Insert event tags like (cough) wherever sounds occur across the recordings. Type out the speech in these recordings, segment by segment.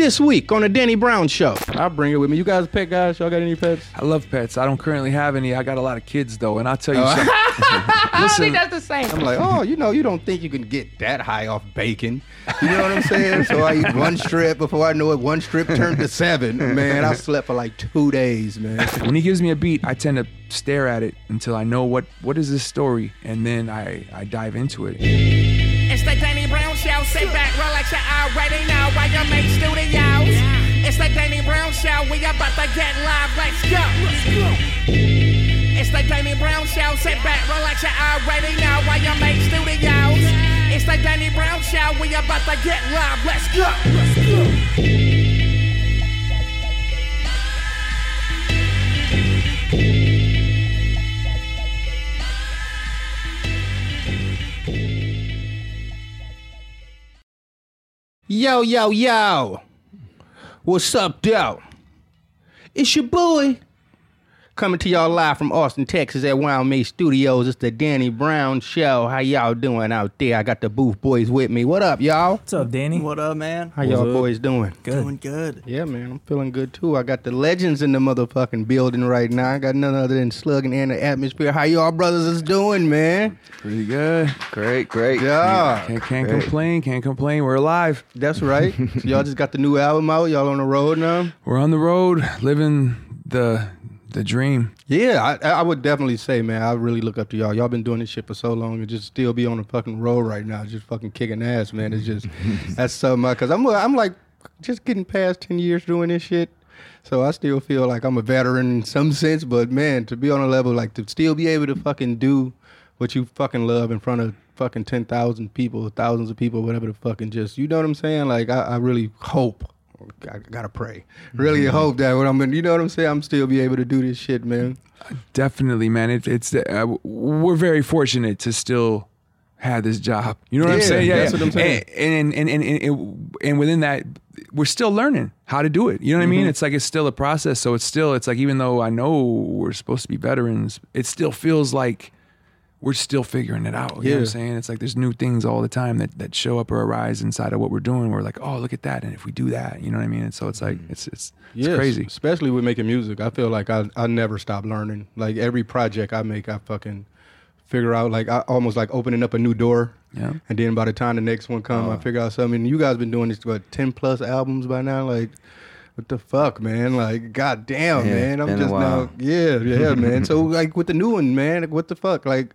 this week on the Danny Brown Show. I'll bring it with me. You guys pet guys? Y'all got any pets? I love pets. I don't currently have any. I got a lot of kids though, and I'll tell you Oh. something. (laughs) I don't think that's the same. I'm like, oh, you know, you don't think you can get that high off bacon. You know what I'm saying? so I eat one strip. Before I know it, one strip turned to seven. Man, I slept for like two days, man. When he gives me a beat, I tend to stare at it until I know what what is this story, and then I I dive into it. It's the Danny Brown Show. Sit back, relax, you already know YMH studios. It's the Danny Brown Show. We about to get live. Let's go. It's the Danny Brown Show. Sit back, relax, you already know YMH studios. It's the Danny Brown Show. We about to get live. Let's go. Yo, yo, yo. What's up, though? It's your boy. Coming to y'all live from Austin, Texas at Wild May Studios. It's the Danny Brown Show. How y'all doing out there? I got the Booth Boys with me. What up, y'all? What's up, Danny? What up, man? How y'all boys doing? Good. Doing good. Yeah, man, I'm feeling good too. I got the legends in the motherfucking building right now. I got none other than Slugging in the atmosphere. How y'all brothers is doing, man? Pretty good. Great, great. Yeah, Can't, can't Great. complain. Can't complain. We're alive. That's right. so (laughs) y'all just got the new album out. Y'all on the road now? We're on the road, living the the dream. Yeah, I, I would definitely say, man, I really look up to y'all. Y'all been doing this shit for so long, and just still be on the fucking road right now, just fucking kicking ass, man. It's just (laughs) that's something. Because I'm I'm like just getting past ten years doing this shit, so I still feel like I'm a veteran in some sense. But man, to be on a level like to still be able to fucking do what you fucking love in front of fucking ten thousand people, thousands of people, whatever the fucking just you know what I'm saying? Like I, I really hope. I gotta pray. Really hope that when I'm, in, you know what I'm saying, I'm still be able to do this shit, man. Definitely, man. It, it's uh, we're very fortunate to still have this job. You know what I'm saying? Yeah, that's what I'm saying. And and and and, and, and within that, we're still learning how to do it. You know what I Mm-hmm. mean? It's like it's still a process. So it's still it's like even though I know we're supposed to be veterans, it still feels like we're still figuring it out. You know what Yeah. I'm saying? It's like there's new things all the time that, that show up or arise inside of what we're doing. We're like, oh, look at that. And if we do that, you know what I mean? And so it's like, mm-hmm. it's, it's, it's Yes, crazy. Especially with making music. I feel like I I never stop learning. Like every project I make, I fucking figure out like I almost like opening up a new door. Yeah. And then by the time the next one come, I uh-huh. figure out something. You guys been doing this what ten plus albums by now, like. What the fuck, man? Like, goddamn, Yeah, man. I'm just now, yeah, yeah, man. So, (laughs) like, with the new one, man, what the fuck? Like,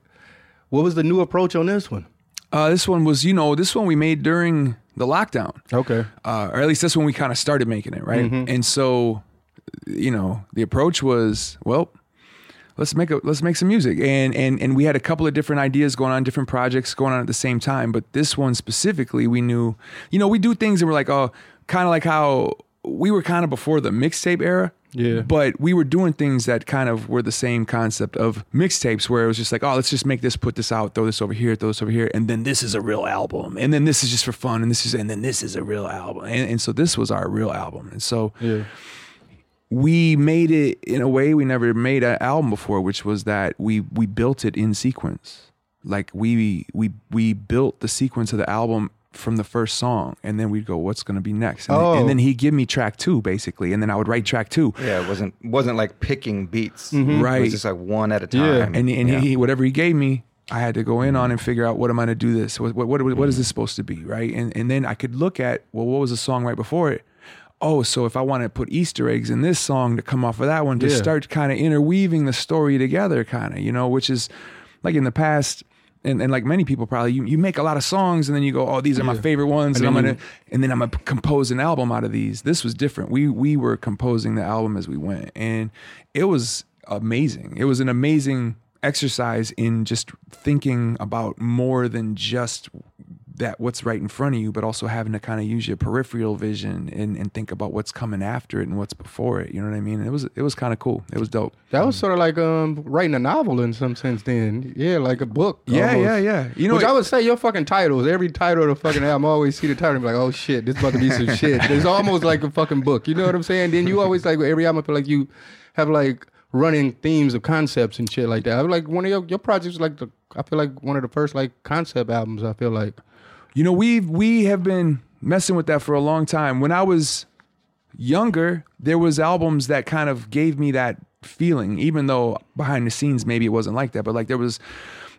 what was the new approach on this one? Uh, this one was, you know, this one we made during the lockdown. Okay. uh, or at least that's when we kind of started making it, right? And so, you know, the approach was, well, let's make a let's make some music, and and and we had a couple of different ideas going on, different projects going on at the same time. But this one specifically, we knew, you know, we do things and we're like, oh, kind of like how we were kind of before the mixtape era. Yeah. But we were doing things that kind of were the same concept of mixtapes where it was just like, oh, let's just make this, put this out, throw this over here, throw this over here, and then this is a real album. And then this is just for fun, and this is and then this is a real album. And, and so this was our real album. And so Yeah. we made it in a way we never made an album before, which was that we we built it in sequence. Like we we we built the sequence of the album from the first song, and then we'd go, "What's going to be next?" And, Oh. and then he'd give me track two, basically, and then I would write track two. Yeah, it wasn't wasn't like picking beats. Mm-hmm. It Right. was just like one at a time. Yeah. and and Yeah. he whatever he gave me, I had to go in on and figure out what am I going to do this? What, what what what is this supposed to be, right? And and then I could look at well, what was the song right before it? Oh, so if I want to put Easter eggs in this song to come off of that one to Yeah. start kind of interweaving the story together, kind of, you know, which is like in the past. And, and like many people probably you, you make a lot of songs and then you go oh these are my favorite ones and, And I'm gonna and then I'm gonna compose an album out of these. This was different. We we were composing the album as we went and it was amazing. It was an amazing exercise in just thinking about more than just that what's right in front of you, but also having to kind of use your peripheral vision and, and think about what's coming after it and what's before it. You know what I mean? And it was it was kind of cool. It was dope. That was sort of like um writing a novel in some sense. Then, yeah, like a book. Yeah, almost. yeah, yeah. You know, Which it- I would say your fucking titles. Every title of the fucking album, I always see the title and be like, oh shit, this about to be some shit. It's almost like a fucking book. You know what I'm saying? Then you always like every album, I feel like you have like running themes of concepts and shit like that. I feel like one of your your projects, like the I feel like one of the first like concept albums. I feel like. You know, we we have been messing with that for a long time. When I was younger, there was albums that kind of gave me that feeling, even though behind the scenes maybe it wasn't like that. But like there was,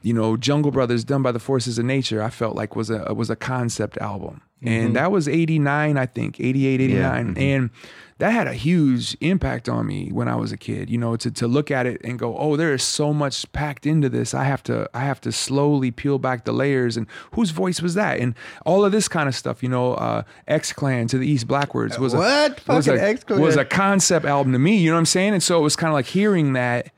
you know, Jungle Brothers done by the forces of nature, I felt like was a was a concept album. And mm-hmm. that was 89, I think, 88, 89. Mm-hmm. And that had a huge impact on me when I was a kid, you know, to, to look at it and go, oh, there is so much packed into this. I have to, I have to slowly peel back the layers and whose voice was that? And all of this kind of stuff, you know, uh, X Clan to the East Blackwards was What? a, was Fucking a, was a concept album to me, you know what I'm saying? And so it was kind of like hearing that,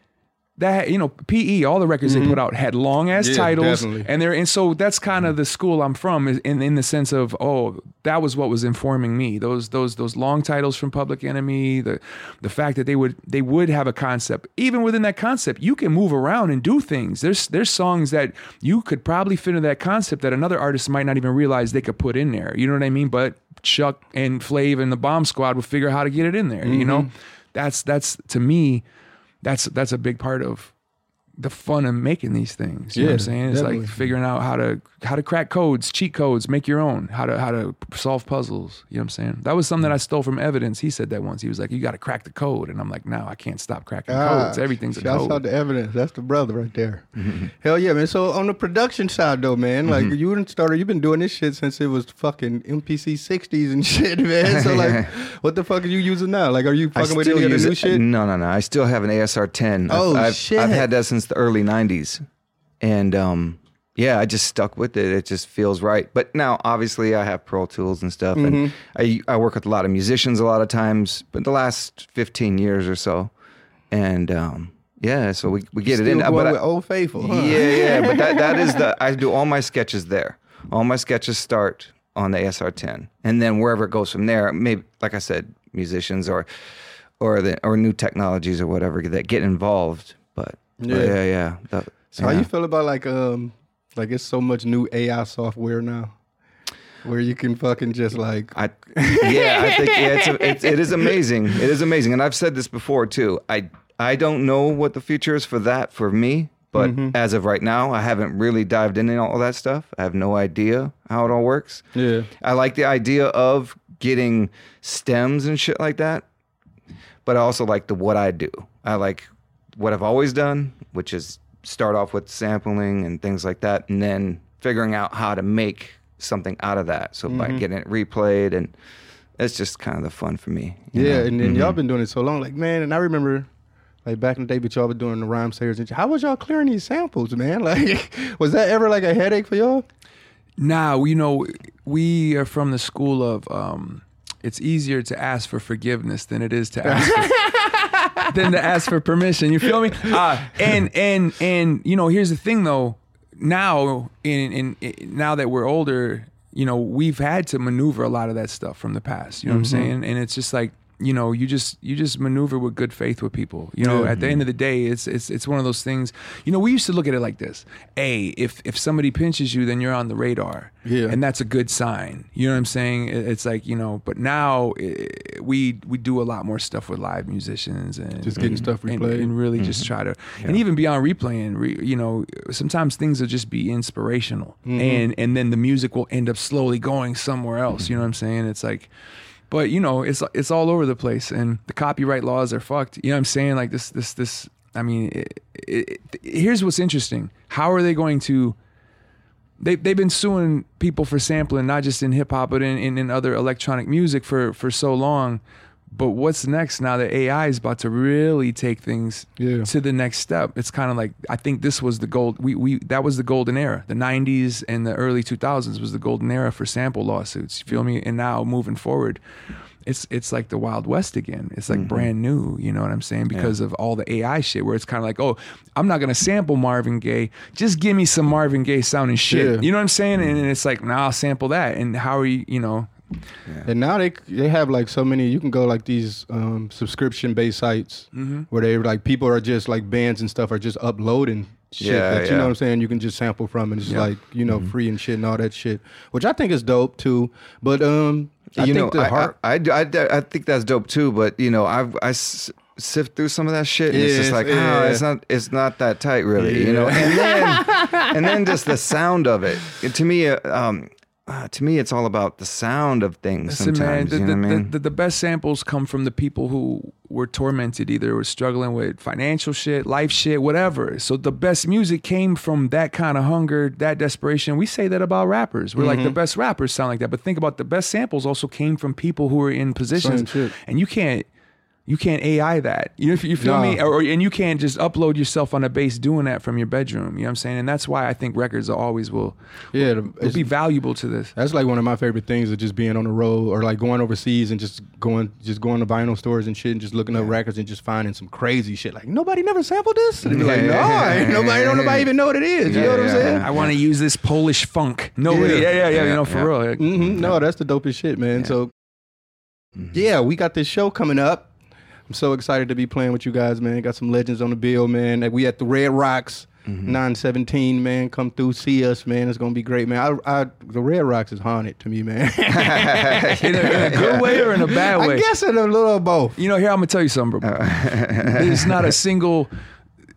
that, you know, PE, all the records they mm-hmm. put out had long ass Yeah, titles definitely. and there, and so that's kind of the school I'm from is in, in the sense of, oh, that was what was informing me. Those, those, those long titles from Public Enemy, the, the fact that they would, they would have a concept. Even within that concept, you can move around and do things. There's, there's songs that you could probably fit into that concept that another artist might not even realize they could put in there. You know what I mean? But Chuck and Flav and the Bomb Squad would figure out how to get it in there. You know, mm-hmm. that's, that's to me, that's, that's a big part of the fun of making these things. You know what I'm saying? It's definitely. like figuring out how to how to crack codes, cheat codes, make your own, how to how to solve puzzles. You know what I'm saying? That was something that I stole from evidence. He said that once. He was like, You gotta crack the code. And I'm like, no, I can't stop cracking ah, codes. Everything's a shouts code. out to evidence. That's the brother right there. (laughs) Hell yeah, man. So on the production side though, man, like mm-hmm. you didn't start. You've been doing this shit since it was fucking MPC 60s and (laughs) shit, man. So like, (laughs) what the fuck are you using now? Like, are you fucking with any of the new it. shit? No, no, no. I still have an ASR 10. Oh, I've, I've, shit. I've had that since the early 90s. And um, yeah, I just stuck with it. It just feels right. But now, obviously, I have Pro Tools and stuff. And Mm-hmm. I, I work with a lot of musicians a lot of times, but the last 15 years or so. And um, yeah, so we, we get it in. going But I- with Old Faithful. Huh? yeah, yeah, but that, that is the (laughs) I do all my sketches there. All my sketches start on the ASR 10, and then wherever it goes from there, maybe like I said, musicians or or the or new technologies or whatever that get involved. But but Yeah. yeah, yeah. that- So how you feel about like um like it's so much new AI software now, where you can fucking just like I yeah, I think yeah, it's, it's it is amazing. It is amazing, and I've said this before too. I I don't know what the future is for that for me, but Mm-hmm. as of right now, I haven't really dived into all that stuff. I have no idea how it all works. yeah. I like the idea of getting stems and shit like that, but I also like the what I do. I like what I've always done, which is start off with sampling and things like that, and then figuring out how to make something out of that. So by Mm-hmm. getting it replayed, and it's just kind of the fun for me. Yeah, know? and then y'all been doing it so long, like man. And I remember, like back in the day, but y'all were doing the Rhymesayers. And how was y'all clearing these samples, man? (laughs) Like, was that ever like a headache for y'all? Now, you know, we are from the school of um, it's easier to ask for forgiveness than it is to ask for, (laughs) than to ask for permission. You feel me? (laughs) Uh, and and and you know, here's the thing though. Now, in, in in now that we're older, you know, we've had to maneuver a lot of that stuff from the past. You know what I'm saying? And it's just like you know, you just you just maneuver with good faith with people. You know, Yeah. at the end of the day, it's it's it's one of those things. You know, we used to look at it like this: Hey, if if somebody pinches you, then you're on the radar. Yeah. and that's a good sign. You know what I'm saying? It- It's like you know, but now eh, we we do a lot more stuff with live musicians and Just getting stuff replayed. and really just try to and even beyond replaying. Re, you know, sometimes things will just be inspirational, and and then the music will end up slowly going somewhere else. You know what I'm saying? It's like. But you know, it's it's all over the place, and the copyright laws are fucked. You know what I'm saying? Like this, this, this. I mean, it, it, it- here's what's interesting. How are they going to? They they've been suing people for sampling, not just in hip hop, but in, in, in other electronic music for for so long. But what's next now that AI is about to really take things Yeah. to the next step? It's kind of like I think this was the gold. We we that was the golden era. The '90s and the early 2000s was the golden era for sample lawsuits. You feel me? And now moving forward, it's it's like the Wild West again. It's like mm-hmm. brand new. You know what I'm saying? Because of all the AI shit, where it's kind of like, oh, I'm not gonna sample Marvin Gaye. Just give me some Marvin Gaye sounding shit. Yeah. You know what I'm saying? And, mm-hmm. it's like, now I'll sample that. And how are you? You know, And now they they have like so many. You can go like these um, subscription based sites Mm-hmm. where they like people are just like bands and stuff are just uploading shit Yeah, that you know what I'm saying. You can just sample from and it's Yeah. like you know free and shit and all that shit, which I think is dope too. But um, I you think know, the I, heart. I, I, I, I think that's dope too. But you know, I've I s- sift through some of that shit, and it's Yeah, just like, yeah. oh, it's not, it's not that tight, really. You know, and then (laughs) and then just the sound of it. To me, uh, um, uh, to me, it's all about the sound of things. Listen, man, sometimes, the, you know the, what I mean? the, the best samples come from the people who were tormented, either were struggling with financial shit, life shit, whatever. So the best music came from that kind of hunger, that desperation. We say that about rappers. We're like the best rappers sound like that. But think about the best samples also came from people who were in positions, and you can't. You can't AI that. You, you feel Nah. me? Or, and you can't just upload yourself on a bass doing that from your bedroom. You know what I'm saying? And that's why I think records always will, Yeah, the- will be valuable to this. That's like one of my favorite things of just being on the road or like going overseas and just going just going to vinyl stores and shit and just looking up records and just finding some crazy shit. Like nobody never sampled this. And be like, no, ain't (laughs) nobody don't nobody even know what it is. You know what I'm saying? I want to use this Polish funk. Nobody, yeah, Yeah. yeah, yeah, you know, for Yeah. real. hmm No, that's the dopest shit, man. So yeah, we got this show coming up. I'm so excited to be playing with you guys, man. Got some legends on the bill, man. Like, We at the Red Rocks. Mm-hmm. 917 man come through see us man it's gonna be great man I, I the red rocks is haunted to me man (laughs) In a, in a (laughs) good way or in a bad way? i guess in a little of both You know, here I'm gonna tell you something, bro. (laughs) There's not a single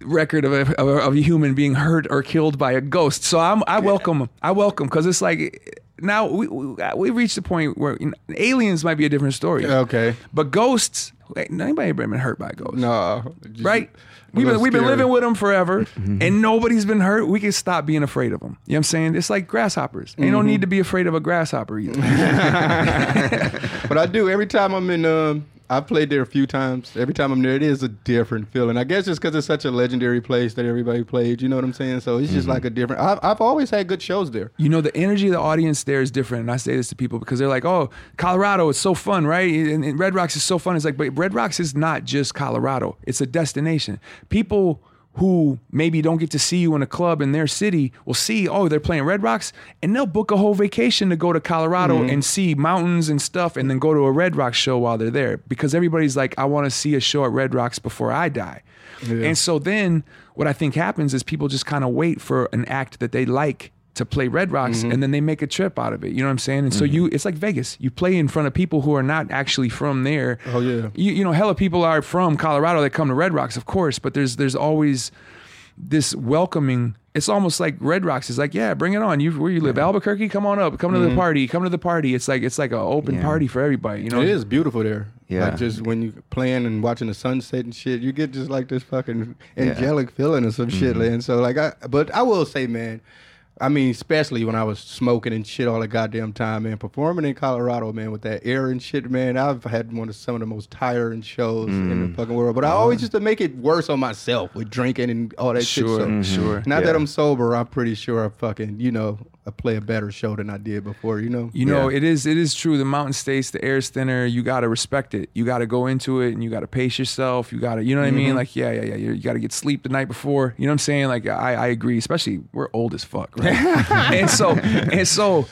record of a, of a of a human being hurt or killed by a ghost. So I'm I welcome I welcome because it's like now we we we reached the point where you know, aliens might be a different story. okay But ghosts, wait, anybody ever been hurt by ghosts? no just right? We've been, we've been living with them forever, and nobody's been hurt. We can stop being afraid of them. You know what I'm saying? It's like grasshoppers. You don't need to be afraid of a grasshopper either. (laughs) but I do every time I'm in. Um, I've played there a few times. Every time I'm there, it is a different feeling. I guess it's because it's such a legendary place that everybody played. You know what I'm saying? So it's just mm-hmm. like a different. I've, I've always had good shows there. you know, the energy of the audience there is different. And I say this to people because they're like, oh, Colorado is so fun, right? And, and Red Rocks is so fun. It's like, but Red Rocks is not just Colorado, it's a destination. People who maybe don't get to see you in a club in their city will see, oh, they're playing Red Rocks, and they'll book a whole vacation to go to Colorado mm-hmm. and see mountains and stuff, and then go to a Red Rocks show while they're there because everybody's like, I want to see a show at Red Rocks before I die. And so then what I think happens is people just kind of wait for an act that they like to play Red Rocks Mm-hmm. and then they make a trip out of it. You know what I'm saying? And so you it's like Vegas. You play in front of people who are not actually from there. Oh, yeah. You you know, hella people are from Colorado that come to Red Rocks, of course, but there's there's always this welcoming it's almost like Red Rocks is like, yeah, bring it on. You where you live, Albuquerque, come on up, come to the party, come to the party. It's like it's like an open Yeah. party for everybody. You know, It is beautiful there. Yeah. Like just when you playing and watching the sunset and shit, you get just like this fucking angelic feeling or some shit, Mm-hmm. man. So like I but I will say, man, I mean, especially when I was smoking and shit all the goddamn time, man. Performing in Colorado, man, with that air and shit, man. I've had one of some of the most tiring shows in Mm. the fucking world. But I always used to make it worse on myself with drinking and all that Sure, shit. So sure. now that I'm sober, I'm pretty sure I fucking, you know, I play a better show than I did before, you know? You know, Yeah. it is it is true. The mountain states, the air's thinner. You got to respect it. You got to go into it, and you got to pace yourself. You got to, you know what I mean? Like, yeah, yeah, yeah. You, you got to get sleep the night before. You know what I'm saying? Like, I, I agree. Especially we're old as fuck, right? (laughs) and so and so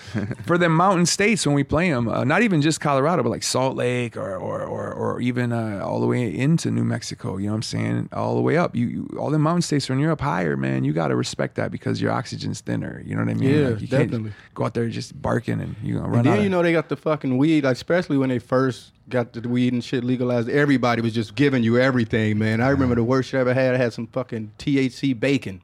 for the mountain states when we play them, uh, not even just Colorado, but like Salt Lake or or or, or even uh, all the way into New Mexico. You know what I'm saying? All the way up. You, you all the mountain states when you're up higher, man. You got to respect that because your oxygen's thinner. You know what I mean? Yeah, Like, you definitely. Can't go out there just barking and you're gonna run And out. then of- you know they got the fucking weed, like especially when they first got the weed and shit legalized. Everybody was just giving you everything, man. I remember the worst shit I ever had. I had some fucking THC bacon.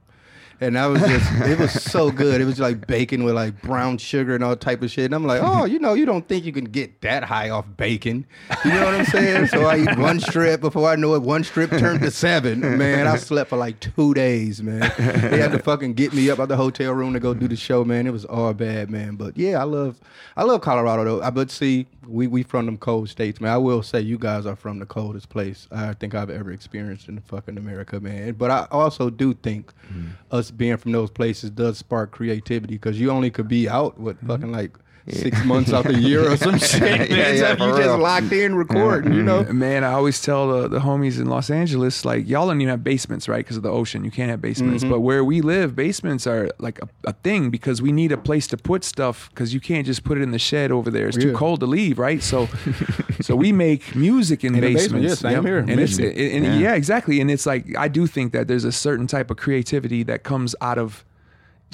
And that was just, it was so good. It was like bacon with like brown sugar and all type of shit. And I'm like, oh, you know, you don't think you can get that high off bacon. You know what I'm saying? So I eat one strip. Before I know it, one strip turned to seven. Man, I slept for like two days, man. They had to fucking get me up out the hotel room to go do the show, man. It was all bad, man. But yeah, I love, I love Colorado though. I but see, we we from them cold states, man. I will say you guys are from the coldest place I think I've ever experienced in fucking America, man. But I also do think mm-hmm. us being from those places does spark creativity because you only could be out with mm-hmm. fucking like six months out of the year or (laughs) some shit. Man. Yeah, yeah, So if you just real. locked in recording, you know. Man, I always tell the, the homies in Los Angeles, like, y'all don't even have basements, right? Because of the ocean. You can't have basements. Mm-hmm. But where we live, basements are like a, a thing because we need a place to put stuff because you can't just put it in the shed over there. It's too cold to leave, right? So (laughs) so we make music in, In the basements. basement, yeah, same here, And, it's, Michigan. and, and yeah. exactly. And it's like, I do think that there's a certain type of creativity that comes out of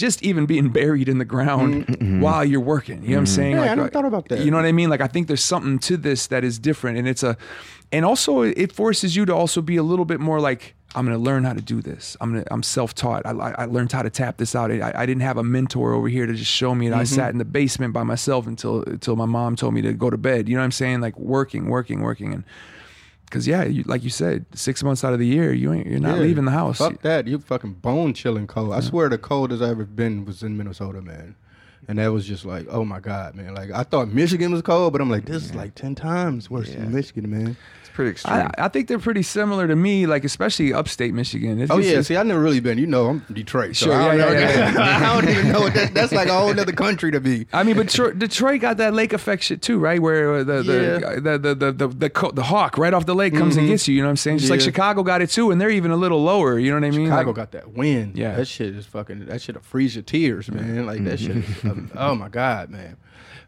just even being buried in the ground while you're working. You know what I'm saying? Yeah, I never uh, thought about that. You know what I mean? Like I think there's something to this that is different, and it's a, and also it forces you to also be a little bit more like. I'm gonna learn how to do this. I'm gonna. I'm self-taught. I, I I learned how to tap this out. I, I didn't have a mentor over here to just show me. And I sat in the basement by myself until until my mom told me to go to bed. You know what I'm saying? Like working, working, working, and because yeah, you, like you said, six months out of the year, you ain't you're not Yeah. leaving the house. Fuck that. You fucking bone chilling cold. I swear the coldest I ever been was in Minnesota, man. And that was just like, oh my God, man. Like I thought Michigan was cold, but I'm like, this is like ten times worse Yeah. than Michigan, man. It's pretty extreme. I, I think they're pretty similar to me, like especially upstate Michigan. It's Oh just- yeah, it's- see, I never really been. You know, I'm Detroit. So Sure, I, don't yeah, know, yeah, yeah. (laughs) I don't even know what that. That's like a whole other country to be. I mean, but Detroit, Detroit got that lake effect shit too, right? Where the the Yeah. the, the, the, the, the, co- the hawk right off the lake comes and gets you. You know what I'm saying? Just like Mm-hmm. Chicago got it too, and they're even a little lower. You know what I mean? Chicago Like- got that wind. Yeah. that shit is fucking. That shit'll freeze your tears, man. Like that shit. Is, um, oh my god, man.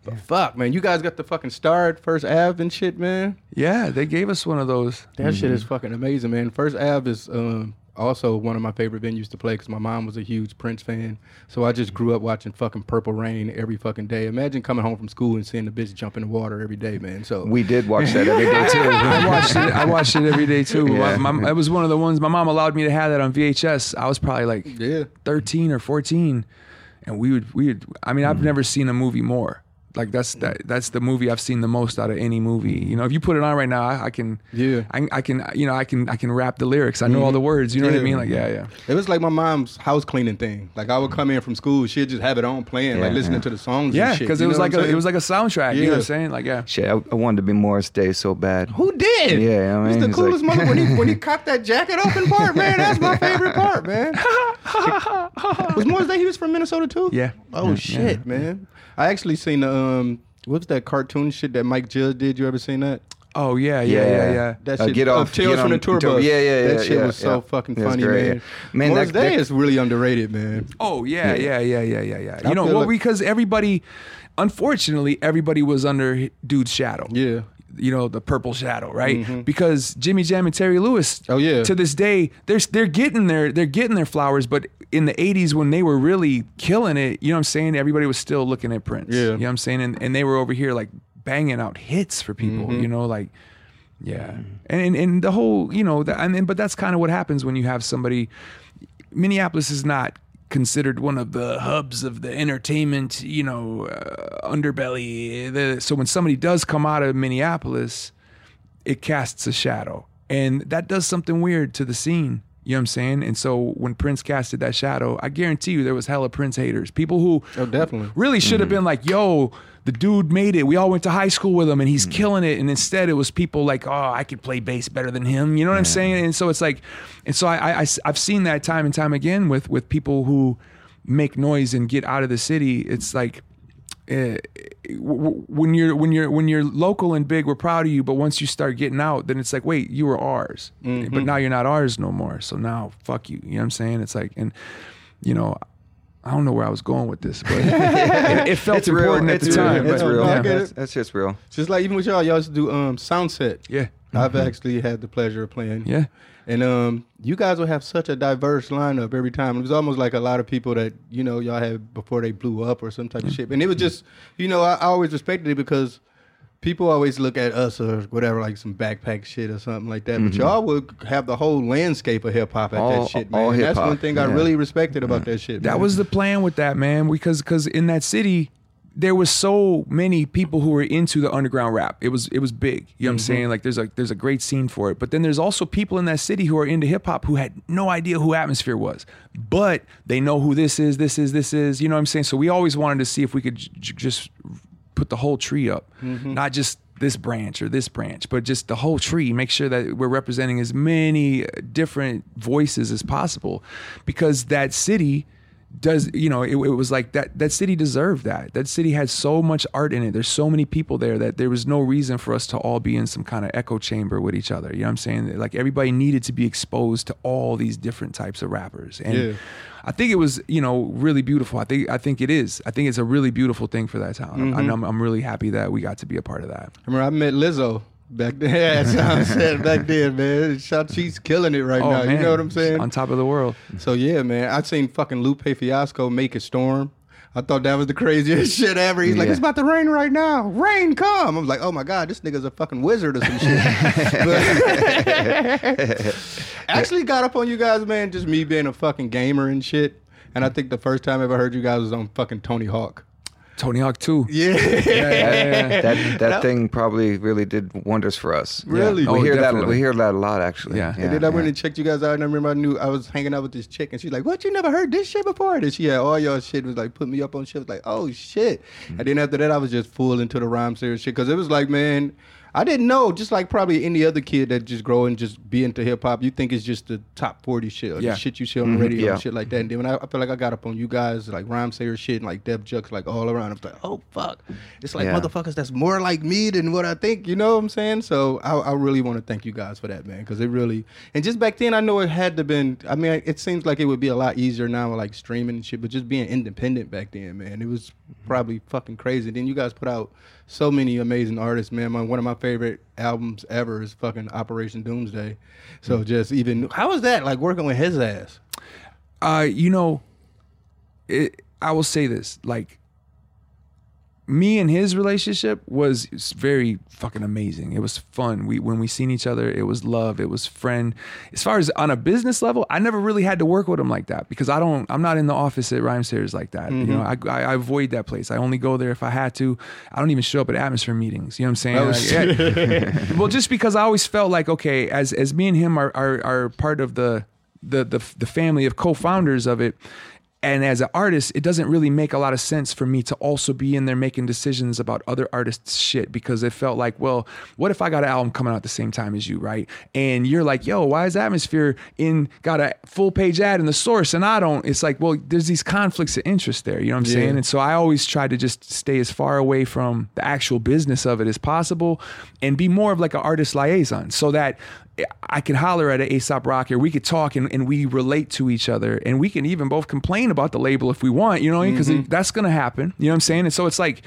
But fuck, man, you guys got the fucking star at First Ave and shit, man. yeah, they gave us one of those. That shit Mm-hmm. is fucking amazing, man. First Ave is um, also one of my favorite venues to play because my mom was a huge Prince fan. So I just grew up watching fucking Purple Rain every fucking day. Imagine coming home from school and seeing the bitch jump in the water every day, man. So we did watch that every day too. (laughs) I watched it. I watched it every day too. Yeah. My, my, it was one of the ones my mom allowed me to have that on VHS. I was probably like yeah, 13 or 14 and we would we would I mean I've Mm-hmm. never seen a movie more like that's that that's the movie I've seen the most out of any movie you know if you put it on right now I, I can Yeah. I, I can you know I can I can rap the lyrics I know all the words you know what I Mm-hmm. Mean like yeah yeah it was like my mom's house cleaning thing. Like I would come in from school, she'd just have it on playing, like listening yeah. to the songs. yeah because it was like a it was like a soundtrack you know what I'm saying like yeah Shit, I, I wanted to be Morris Day so bad. Who did? Yeah, I He's the coolest like- mother when he when he (laughs) cocked that jacket open part, man. That's my favorite part, man. (laughs) was Morris Day? He was from Minnesota too. Yeah. Oh Yeah, shit, man. I actually seen the um, what's that cartoon shit that Mike Judge did? You ever seen that? oh yeah yeah yeah yeah, That Uh, shit. get uh, off- Tales get from on- the tour tour- bus. yeah, yeah, yeah. That shit yeah, was so yeah. fucking That's funny, great, man. yeah. Man, Morris that- Day that- is really underrated, man. Oh yeah, yeah, yeah, yeah, yeah, yeah. I You know, well, like- because everybody, unfortunately, everybody was under dude's shadow. Yeah. You know, the purple shadow, right? Because Jimmy Jam and Terry Lewis, Mm-hmm. Oh, yeah. to this day, they're they're getting their they're getting their flowers, but in the '80s when they were really killing it, you know what I'm saying? Everybody was still looking at Prince. Yeah. You know what I'm saying? And and they were over here like banging out hits for people. Mm-hmm. You know, like. Yeah, and, and and the whole, you know, the, and then, but that's kind of what happens when you have somebody. Minneapolis is not considered one of the hubs of the entertainment, you know, uh, underbelly. So when somebody does come out of Minneapolis, it casts a shadow, and that does something weird to the scene. You know what I'm saying? And so when Prince casted that shadow, I guarantee you there was hella Prince haters, people who Oh, definitely. really should have mm-hmm. been like, yo, the dude made it. We all went to high school with him and he's mm-hmm. killing it. And instead it was people like, oh, I could play bass better than him. You know what I'm saying? And so it's like, and so I, I, have seen that time and time again with, with people who make noise and get out of the city. It's like, uh, w- w- when you're when you're when you're local and big, we're proud of you. But once you start getting out, then it's like, wait, you were ours, but now you're not ours no more. So now, fuck you. You know what I'm saying? It's like, and you know, I don't know where I was going with this, but (laughs) it, it felt It's real. important at It's the real. time. It's but, real. Yeah. That's, that's just real. Just like even with y'all, y'all used to do um Soundset. yeah, I've actually had the pleasure of playing. yeah. And um, you guys will have such a diverse lineup every time. It was almost like a lot of people that you know y'all had before they blew up or some type of shit. And it was just, you know, I, I always respected it because people always look at us or whatever like some backpack shit or something like that. But y'all would have the whole landscape of hip hop at All- that shit, man. all And That's hip-hop, one thing I really respected about that shit. That was the plan with that man because because in that city there was so many people who were into the underground rap. It was it was big. You know what I'm mm-hmm. saying? Like there's a there's a great scene for it. But then there's also people in that city who are into hip hop who had no idea who Atmosphere was. But they know who this is, this is, this is. You know what I'm saying? So we always wanted to see if we could j- j- just put the whole tree up, mm-hmm. not just this branch or this branch, but just the whole tree. Make sure that we're representing as many different voices as possible, because that city does you know it, it was like that that city deserved that that city had so much art in it there's so many people there that there was no reason for us to all be in some kind of echo chamber with each other you know what i'm saying like everybody needed to be exposed to all these different types of rappers and Yeah. I think it was, you know, really beautiful. I think I think it is. I think it's a really beautiful thing for that town. And mm-hmm. I'm, I'm really happy that we got to be a part of that. I remember I met Lizzo Back then, (laughs) yeah, that's what I'm saying. Back then, man, Shot she's killing it right Oh, now. You know what I'm saying? On top of the world. So yeah, man, I seen fucking Lupe Fiasco make a storm. I thought that was the craziest (laughs) shit ever. He's like, it's about to rain right now. Rain come. I'm like, oh my god, this nigga's a fucking wizard or some shit. (laughs) Actually got up on you guys, man. Just me being a fucking gamer and shit. And I think the first time I ever heard you guys was on fucking Tony Hawk. Tony Hawk 2. Yeah. yeah. (laughs) That that thing probably really did wonders for us. Really? We Oh, hear that. We hear that a lot, actually. Yeah. And then I went and checked you guys out, and I remember I knew I was hanging out with this chick, and she's like, "What? You never heard this shit before?" And she had all your shit was like put me up on shit. I was like, "Oh shit!" Mm-hmm. And then after that, I was just full into the Rhymesayers shit because it was like, man, I didn't know. Just like probably any other kid that just grow and just be into hip hop, you think it's just the top forty shit, or Yeah. shit you see on the mm-hmm. radio yeah. and shit like that. And then when I, I feel like I got up on you guys, like Rhymesayer shit and like Def Jux, like all around. I'm like, oh fuck, it's like Yeah. motherfuckers that's more like me than what I think. You know what I'm saying? So I, I really want to thank you guys for that, man, because it really. And just back then, I know it had to been. I mean, it seems like it would be a lot easier now, with like streaming and shit. But just being independent back then, man, it was mm-hmm. probably fucking crazy. Then you guys put out so many amazing artists, man. My, one of my favorite albums ever is fucking Operation Doomsday. So just even how was that like working with his ass? Uh, you know, it, I will say this: like, me and his relationship was very fucking amazing. It was fun. We when we seen each other, it was love. It was friend. As far as on a business level, I never really had to work with him like that because I don't. I'm not in the office at Rhymesayers like that. You know, mm-hmm. I, I, I avoid that place. I only go there if I had to. I don't even show up at atmosphere meetings. You know what I'm saying? Oh, like, yeah. (laughs) well, just because I always felt like okay, as as me and him are are, are part of the the the the family of co-founders of it. And as an artist, it doesn't really make a lot of sense for me to also be in there making decisions about other artists' shit because it felt like, well, what if I got an album coming out at the same time as you, right? And you're like, yo, why is Atmosphere in got a full page ad in the source and I don't? It's like, well, there's these conflicts of interest there. You know what I'm Yeah. saying? And so I always try to just stay as far away from the actual business of it as possible and be more of like an artist liaison so that I could holler at an Aesop Rocky or we could talk and, and we relate to each other and we can even both complain about the label if we want, you know, because that's going to happen. You know what I'm saying? And so it's like,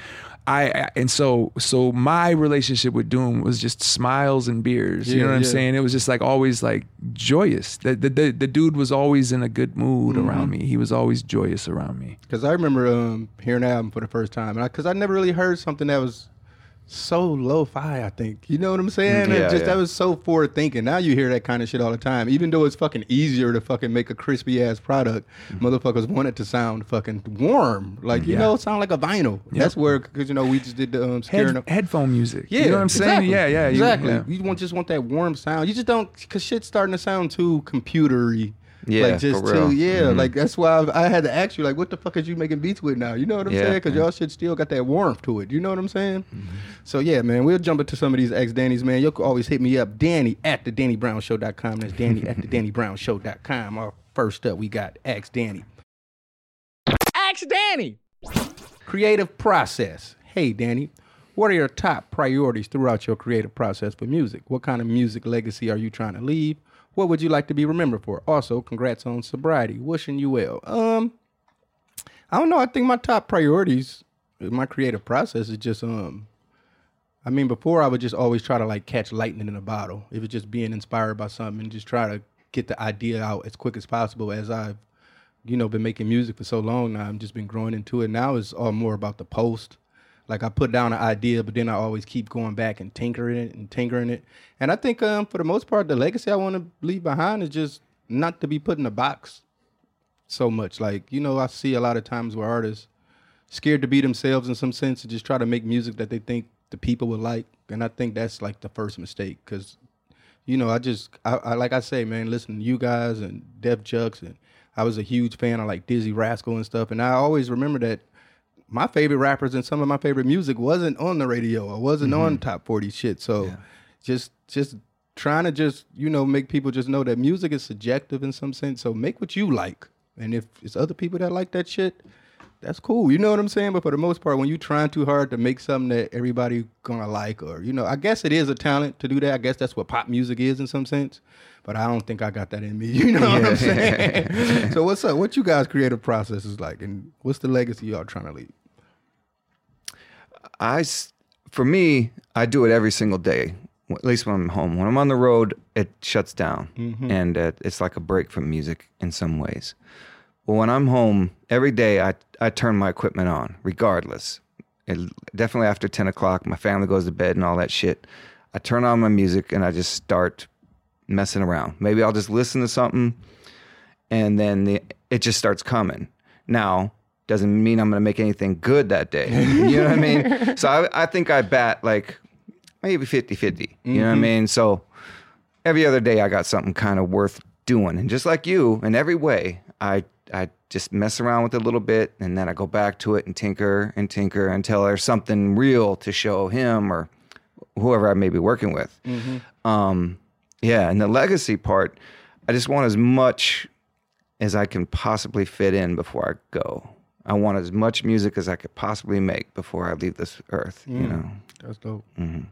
I, and so, so my relationship with Doom was just smiles and beers. you Yeah, know what I'm saying? It was just like always like joyous. The, the, the, the dude was always in a good mood around me. He was always joyous around me. Because I remember um, hearing the album for the first time, and because I, never really heard something that was so lo-fi. I think you know what I'm saying. Mm, yeah, just yeah. that was so forward thinking. Now you hear that kind of shit all the time. Even though it's fucking easier to fucking make a crispy ass product, motherfuckers want it to sound fucking warm, like you Yeah. know, sound like a vinyl. That's where because you know we just did the um, Head, headphone music. yeah, you know what I'm saying? exactly. Yeah, yeah. exactly. yeah. You want just want that warm sound. You just don't because shit's starting to sound too computery. Yeah, like just for real. too yeah. Mm-hmm. Like that's why I, I had to ask you like, what the fuck is you making beats with now? You know what I'm Yeah. saying? Because y'all shit still got that warmth to it. You know what I'm saying? Mm-hmm. So yeah, man, we'll jump into some of these Ask Danny's, man. You can always hit me up, Danny at the DannyBrownShow.com. That's Danny at the (laughs) DannyBrownShow.com. Our first up, we got Ask Danny. Ask Danny. Creative process. Hey, Danny, what are your top priorities throughout your creative process for music? What kind of music legacy are you trying to leave? What would you like to be remembered for? Also, congrats on sobriety. Wishing you well. Um, I don't know. I think my top priorities, my creative process, is just um. I mean, before I would just always try to like catch lightning in a bottle. It was just being inspired by something and just try to get the idea out as quick as possible. As I've, you know, been making music for so long now, I'm just been growing into it. Now it's all more about the post. Like I put down an idea, but then I always keep going back and tinkering it and tinkering it. And I think um, for the most part, the legacy I want to leave behind is just not to be put in a box so much. Like you know, I see a lot of times where artists scared to be themselves in some sense and just try to make music that they think the people would like. And I think that's like the first mistake because, you know, I just, I, I like I say, man, listen to you guys and Def Jux and I was a huge fan of like Dizzee Rascal and stuff. And I always remember that my favorite rappers and some of my favorite music wasn't on the radio or wasn't on mm-hmm. top 40 shit. So just, just trying to just, you know, make people just know that music is subjective in some sense. So make what you like. And if it's other people that like that shit, that's cool. You know what I'm saying? But for the most part, when you're trying too hard to make something that everybody gonna like, or you know, I guess it is a talent to do that. I guess that's what pop music is in some sense. But I don't think I got that in me. (laughs) You know what I'm saying? (laughs) so what's up? What you guys' creative process is like, and what's the legacy y'all trying to leave? I, for me, I do it every single day. at least when I'm home. When I'm on the road, it shuts down, and uh, it's like a break from music in some ways. But when I'm home every day, I I turn my equipment on, regardless. It, definitely after ten o'clock, my family goes to bed and all that shit. I turn on my music and I just start messing around. Maybe I'll just listen to something, and then the, it just starts coming. Now doesn't mean I'm going to make anything good that day. (laughs) You know what I mean? (laughs) So I, I think I bat like maybe 50 50. You know what I mm-hmm. mean? So every other day I got something kind of worth doing. And just like you, in every way, I, I just mess around with it a little bit and then I go back to it and tinker and tinker until there's something real to show him or whoever I may be working with. Mm-hmm. Um, yeah. And the legacy part, I just want as much as I can possibly fit in before I go. I want as much music as I could possibly make before I leave this earth, you mm. know. That's dope. Mm-hmm.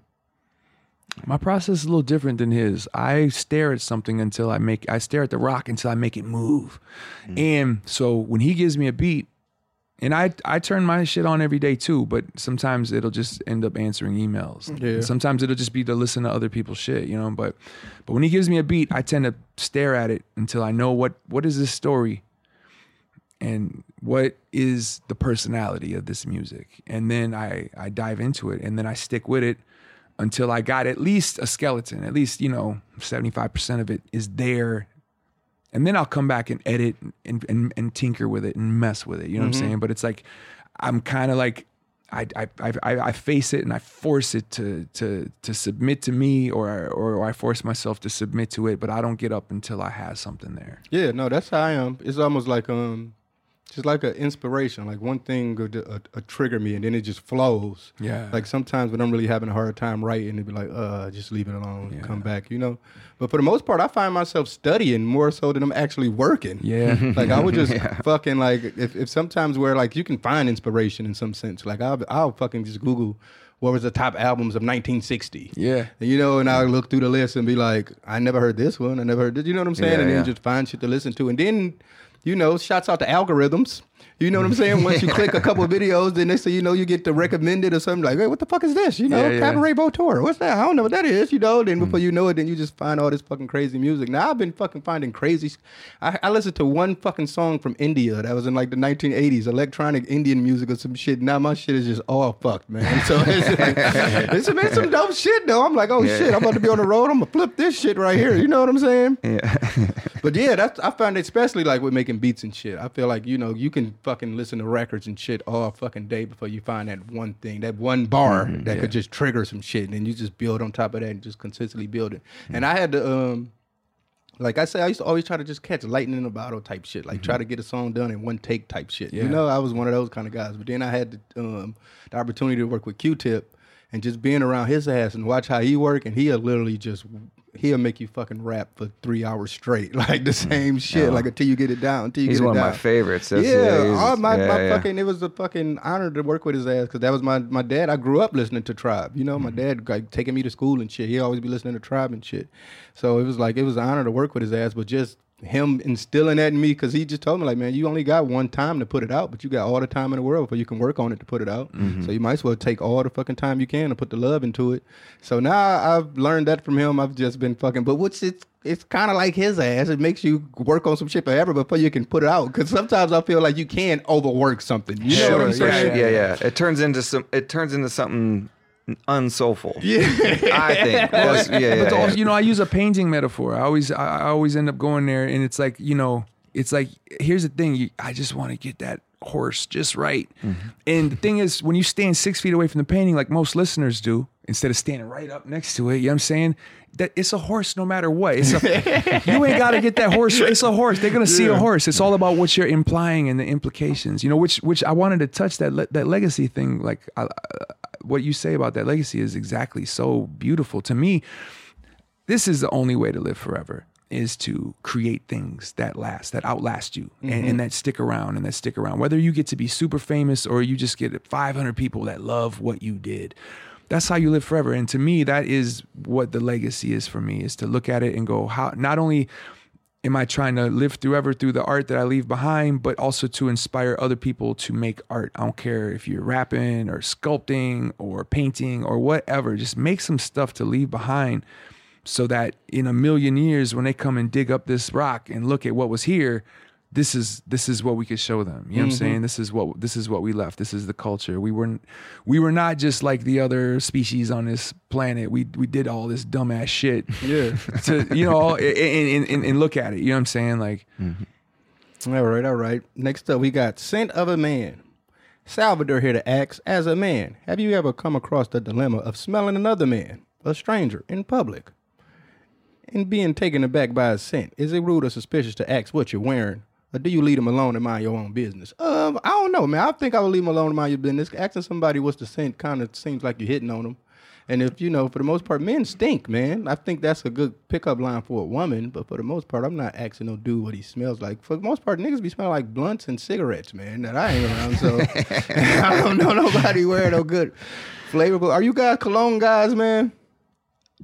My process is a little different than his. I stare at something until I make I stare at the rock until I make it move. Mm. And so when he gives me a beat, and I I turn my shit on every day too, but sometimes it'll just end up answering emails. Yeah. Sometimes it'll just be to listen to other people's shit, you know. But but when he gives me a beat, I tend to stare at it until I know what what is this story and what is the personality of this music and then i i dive into it and then i stick with it until i got at least a skeleton. At least you know 75% of it is there. And then i'll come back and edit and and, and tinker with it and mess with it. You know what i'm saying? But it's like i'm kind of like I, I, I, I face it and I force it to to to submit to me or, or or I force myself to submit to it, but I don't get up until I have something there. Yeah, no, that's how I am. It's almost like um, just like an inspiration. Like one thing would uh, uh, trigger me, and then it just flows. Yeah. Like sometimes when I'm really having a hard time writing, it'd be like, uh, just leave it alone, Yeah. come back, you know. But for the most part, I find myself studying more so than I'm actually working. Yeah. (laughs) Like I would just (laughs) fucking like if, if sometimes where like you can find inspiration in some sense. Like I'll I'll fucking just Google what was the top albums of 1960. Yeah. And, you know, and I look through the list and be like, I never heard this one. I never heard this. You know what I'm saying? Yeah, and then yeah. just find shit to listen to. And then, you know, shouts out to algorithms. You know what I'm (laughs) saying? Once you click a couple of videos, then they say, you know, you get the recommended or something like, hey, what the fuck is this? You know, Yeah, yeah. Cabaret Tour. What's that? I don't know what that is. You know, then before mm. you know it, then you just find all this fucking crazy music. Now I've been fucking finding crazy. I, I listened to one fucking song from India that was in like the 1980s, electronic Indian music or some shit. Now my shit is just all fucked, man. So it's, like, (laughs) it's been some dope shit though. I'm like, oh Yeah. shit, I'm about to be on the road. I'm gonna flip this shit right here. You know what I'm saying? Yeah. (laughs) But yeah, that's I found it especially like with making beats and shit. I feel like you know you can fucking listen to records and shit all fucking day before you find that one thing, that one bar that could just trigger some shit, and then you just build on top of that and just consistently build it. And I had to um. Like I say, I used to always try to just catch lightning in a bottle type shit. Like try to get a song done in one take type shit. Yeah. You know, I was one of those kind of guys. But then I had the, um, the opportunity to work with Q-Tip and just being around his ass and watch how he work. And he'll literally just he'll make you fucking rap for three hours straight, (laughs) like the same shit, like until you get it down. Until you He's get it one of down. my favorites. That's, yeah, all my, yeah, my yeah. fucking. It was a fucking honor to work with his ass because that was my my dad. I grew up listening to Tribe. You know, Mm-hmm. my dad like taking me to school and shit. He always be listening to Tribe and shit. So it was like it was an honor to work with his ass, but just him instilling that in me because he just told me like, man, you only got one time to put it out, but you got all the time in the world before you can work on it to put it out. Mm-hmm. So you might as well take all the fucking time you can to put the love into it. So now I've learned that from him. I've just been fucking, but what's it's it's kind of like his ass. It makes you work on some shit forever before you can put it out. Because sometimes I feel like you can overwork something. You know what I'm saying? yeah, yeah, yeah. It turns into some. It turns into something unsoulful. Yeah. I think. (laughs) That's- yeah, yeah, but yeah. also, you know, I use a painting metaphor. I always, I always end up going there, and it's like, you know, it's like, here's the thing. You, I just want to get that horse just right. Mm-hmm. And the thing is, when you stand six feet away from the painting, like most listeners do, instead of standing right up next to it, you know what I'm saying? That it's a horse no matter what. It's a, (laughs) you ain't got to get that horse. It's a horse. They're gonna see a horse. It's all about what you're implying and the implications. You know, which which I wanted to touch that le- that legacy thing. Like I, what you say about that legacy is exactly so beautiful. To me this is the only way to live forever is to create things that last that outlast you and, and mm-hmm. that stick around and that stick around. Whether you get to be super famous or you just get 500 people that love what you did that's how you live forever. And to me that is what the legacy is for me is to look at it and go how not only am I trying to live through ever through the art that I leave behind, but also to inspire other people to make art. I don't care if you're rapping or sculpting or painting or whatever. Just make some stuff to leave behind so that in a million years when they come and dig up this rock and look at what was here, this is this is what we could show them. You know what I'm mm-hmm. saying? This is what this is what we left. This is the culture. We weren't we were not just like the other species on this planet. We we did all this dumbass shit. Yeah. (laughs) To you know, and, and, and look at it. You know what I'm saying? Like mm-hmm. All right, all right. Next up, we got Scent of a Man. Salvador here to ask, as a man, have you ever come across the dilemma of smelling another man, a stranger, in public, and being taken aback by his scent? Is it rude or suspicious to ask what you're wearing, or do you leave him alone and mind your own business? Um, I don't know, man. I think I would leave him alone and mind your business. Asking somebody what's the scent kind of seems like you're hitting on them. And if you know, for the most part, men stink, man. I think that's a good pickup line for a woman. But for the most part, I'm not asking no dude what he smells like. For the most part, niggas be smelling like blunts and cigarettes, man. That I ain't around, so (laughs) I don't know nobody wearing no good flavorful. Are you guys cologne guys, man?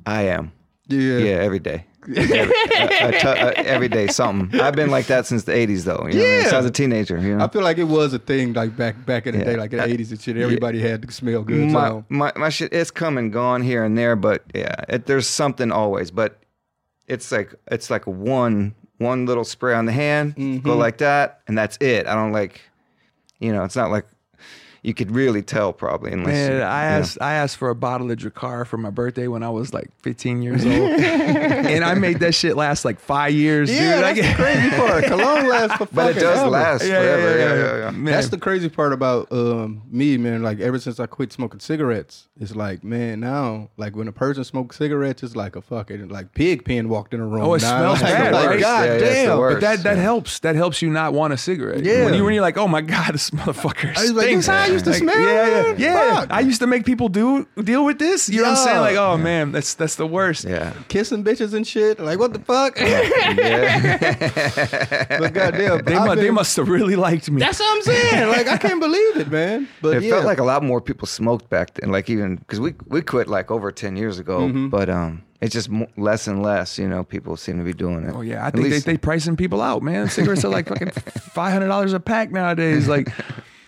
I am. Yeah. Yeah, every day. Every, a- a tu- a- every day, something. I've been like that since the '80s, though. You know what I mean? Yeah. Since I was a teenager. You know? I feel like it was a thing like back back in the Yeah. day, like in the eighties and shit. Everybody had to smell good. my, so. my my shit it's come and gone here and there but yeah it, there's something always but it's like it's like one one little spray on the hand Mm-hmm. go like that and that's it i don't like you know it's not like you could really tell probably unless you, Man, I you know. asked I asked for a bottle of Drakkar for my birthday when I was like 15 years old, (laughs) and I made that shit last like five years, Yeah, dude. I that's the get- crazy part. Cologne lasts for (laughs) but it does ever. last Yeah, yeah, forever yeah, yeah, yeah. yeah, yeah. Man. That's the crazy part about um, me, man. Like ever since I quit smoking cigarettes, it's like, man, now like when a person smokes cigarettes, it's like a fucking like pig pen walked in a room. Oh, it Now, smells like, bad, like, right? God Yeah, yeah, it's the damn. worst. But that that Yeah. helps. That helps you not want a cigarette. Yeah. When you when you're like, oh my god, this motherfucker I was like, stinks. this how I used to Like, smell, Yeah, yeah, man. yeah. Fuck. I used to make people do deal with this. You know what I'm saying? Like, oh man, that's that's the worst. yeah Kissing bitches and shit. Like what the fuck? yeah (laughs) but goddamn, They, I've mu- they must have really liked me. That's what I'm saying. Like I can't believe it, man. But it yeah, felt like a lot more people smoked back then like even because we we quit like over 10 years ago Mm-hmm. but um it's just less and less you know people seem to be doing it Oh yeah, I At think least- they they pricing people out, man. Cigarettes are like fucking (laughs) five hundred dollars a pack nowadays. Like,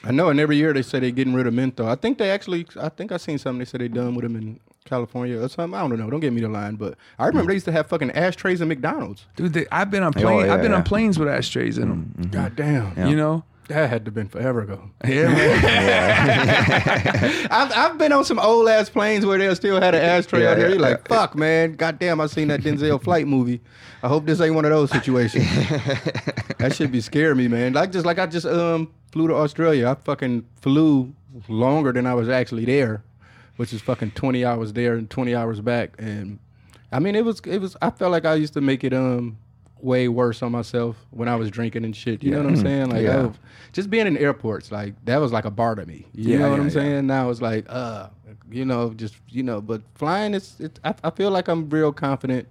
I know, and every year they say they're getting rid of menthol. I think they actually, I think I seen something they said they done with them in California or something. I don't know. Don't get me the line, but I remember they used to have fucking ashtrays in McDonald's. dude, they, I've been on Oh, yeah, I've been on planes with ashtrays in them. God damn, You know? That had to have been forever ago. (laughs) Yeah, man. (laughs) I've, I've been on some old ass planes where they still had an ashtray Yeah, out here. yeah, You're like, yeah. fuck, man. God damn, I seen that Denzel flight movie. I hope this ain't one of those situations. (laughs) that should be scaring me, man. Like just like I just um flew to Australia. I fucking flew longer than I was actually there, which is fucking twenty hours there and twenty hours back. And I mean, it was it was. I felt like I used to make it um way worse on myself when I was drinking and shit. You know what I'm saying? Like, Yeah. oh, just being in airports, like that was like a bar to me. You Yeah, know what yeah, I'm yeah. saying? Now it's like, uh, you know, just you know, but flying it's, It, I, I feel like I'm real confident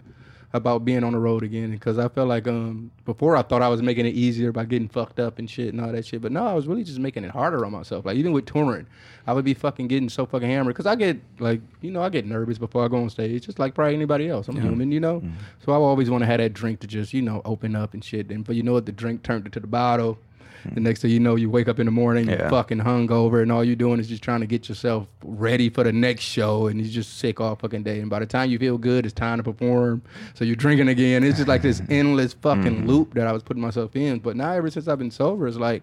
about being on the road again because I felt like um before I thought I was making it easier by getting fucked up and shit and all that shit, but no, I was really just making it harder on myself. Like even with touring, I would be fucking getting so fucking hammered because I get like you know I get nervous before I go on stage, just like probably anybody else. I'm human, you know. So I always want to have that drink to just you know open up and shit. And but you know what, the drink turned into the bottle. The next thing you know, you wake up in the morning, you're Yeah. fucking hungover, and all you're doing is just trying to get yourself ready for the next show, and you're just sick all fucking day. And by the time you feel good, it's time to perform. So you're drinking again. It's just like this (laughs) endless fucking mm. loop that I was putting myself in. But now, ever since I've been sober, it's like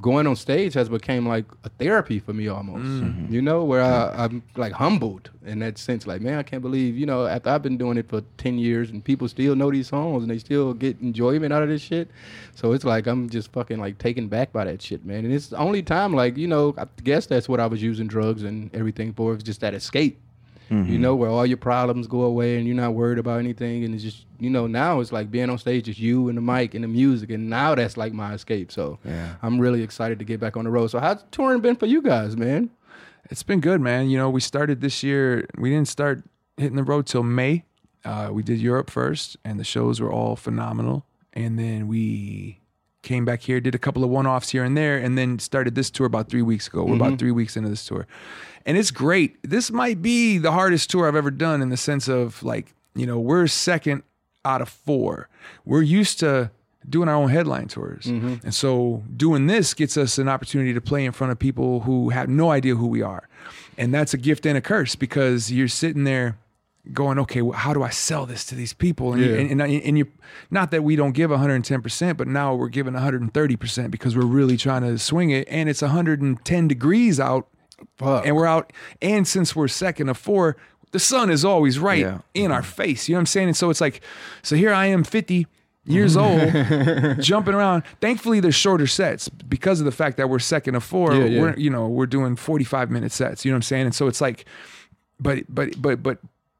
going on stage has become like a therapy for me almost. Mm-hmm. Mm-hmm. You know, where I, I'm like humbled in that sense. Like, man, I can't believe, you know, after I've been doing it for 10 years and people still know these songs and they still get enjoyment out of this shit. So it's like I'm just fucking like taken back by that shit, man. And it's the only time, like, you know, I guess that's what I was using drugs and everything for. It's just that escape. You know, where all your problems go away and you're not worried about anything. And it's just, you know, now it's like being on stage, it's you and the mic and the music. And now that's like my escape. So Yeah. I'm really excited to get back on the road. So how's touring been for you guys, man? It's been good, man. You know, we started this year. We didn't start hitting the road till May. Uh, we did Europe first, and the shows were all phenomenal. And then we came back here, did a couple of one-offs here and there, and then started this tour about three weeks ago. We're about mm-hmm. three weeks into this tour, and it's great. This might be the hardest tour I've ever done in the sense of like, you know, we're second out of four. We're used to doing our own headline tours. Mm-hmm. And so doing this gets us an opportunity to play in front of people who have no idea who we are. And that's a gift and a curse because you're sitting there going, okay, well, how do I sell this to these people? And, Yeah. and, and, and you, not that we don't give 110%, but now we're giving 130% because we're really trying to swing it. And it's 110 degrees out Fuck. and we're out. And since we're second of four, the sun is always right Yeah. in our mm-hmm. face. You know what I'm saying? And so it's like, so here I am, 50 years (laughs) old, jumping around. Thankfully, they're shorter sets because of the fact that we're second of four. Yeah, yeah. We're you know we're doing 45 minute sets. You know what I'm saying? And so it's like, but but but but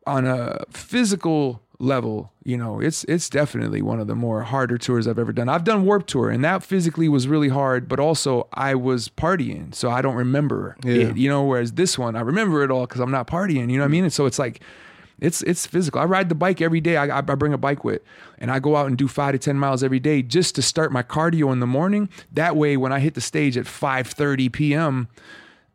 on a physical level, you know, it's it's definitely one of the more harder tours I've ever done. I've done Warped Tour, and that physically was really hard, but also I was partying, so I don't remember Yeah. it. You know, whereas this one I remember it all because I'm not partying. You know what I mean? And so it's like. It's it's physical. I ride the bike every day. I, I bring a bike with, and I go out and do five to ten miles every day just to start my cardio in the morning. That way, when I hit the stage at five thirty p.m.,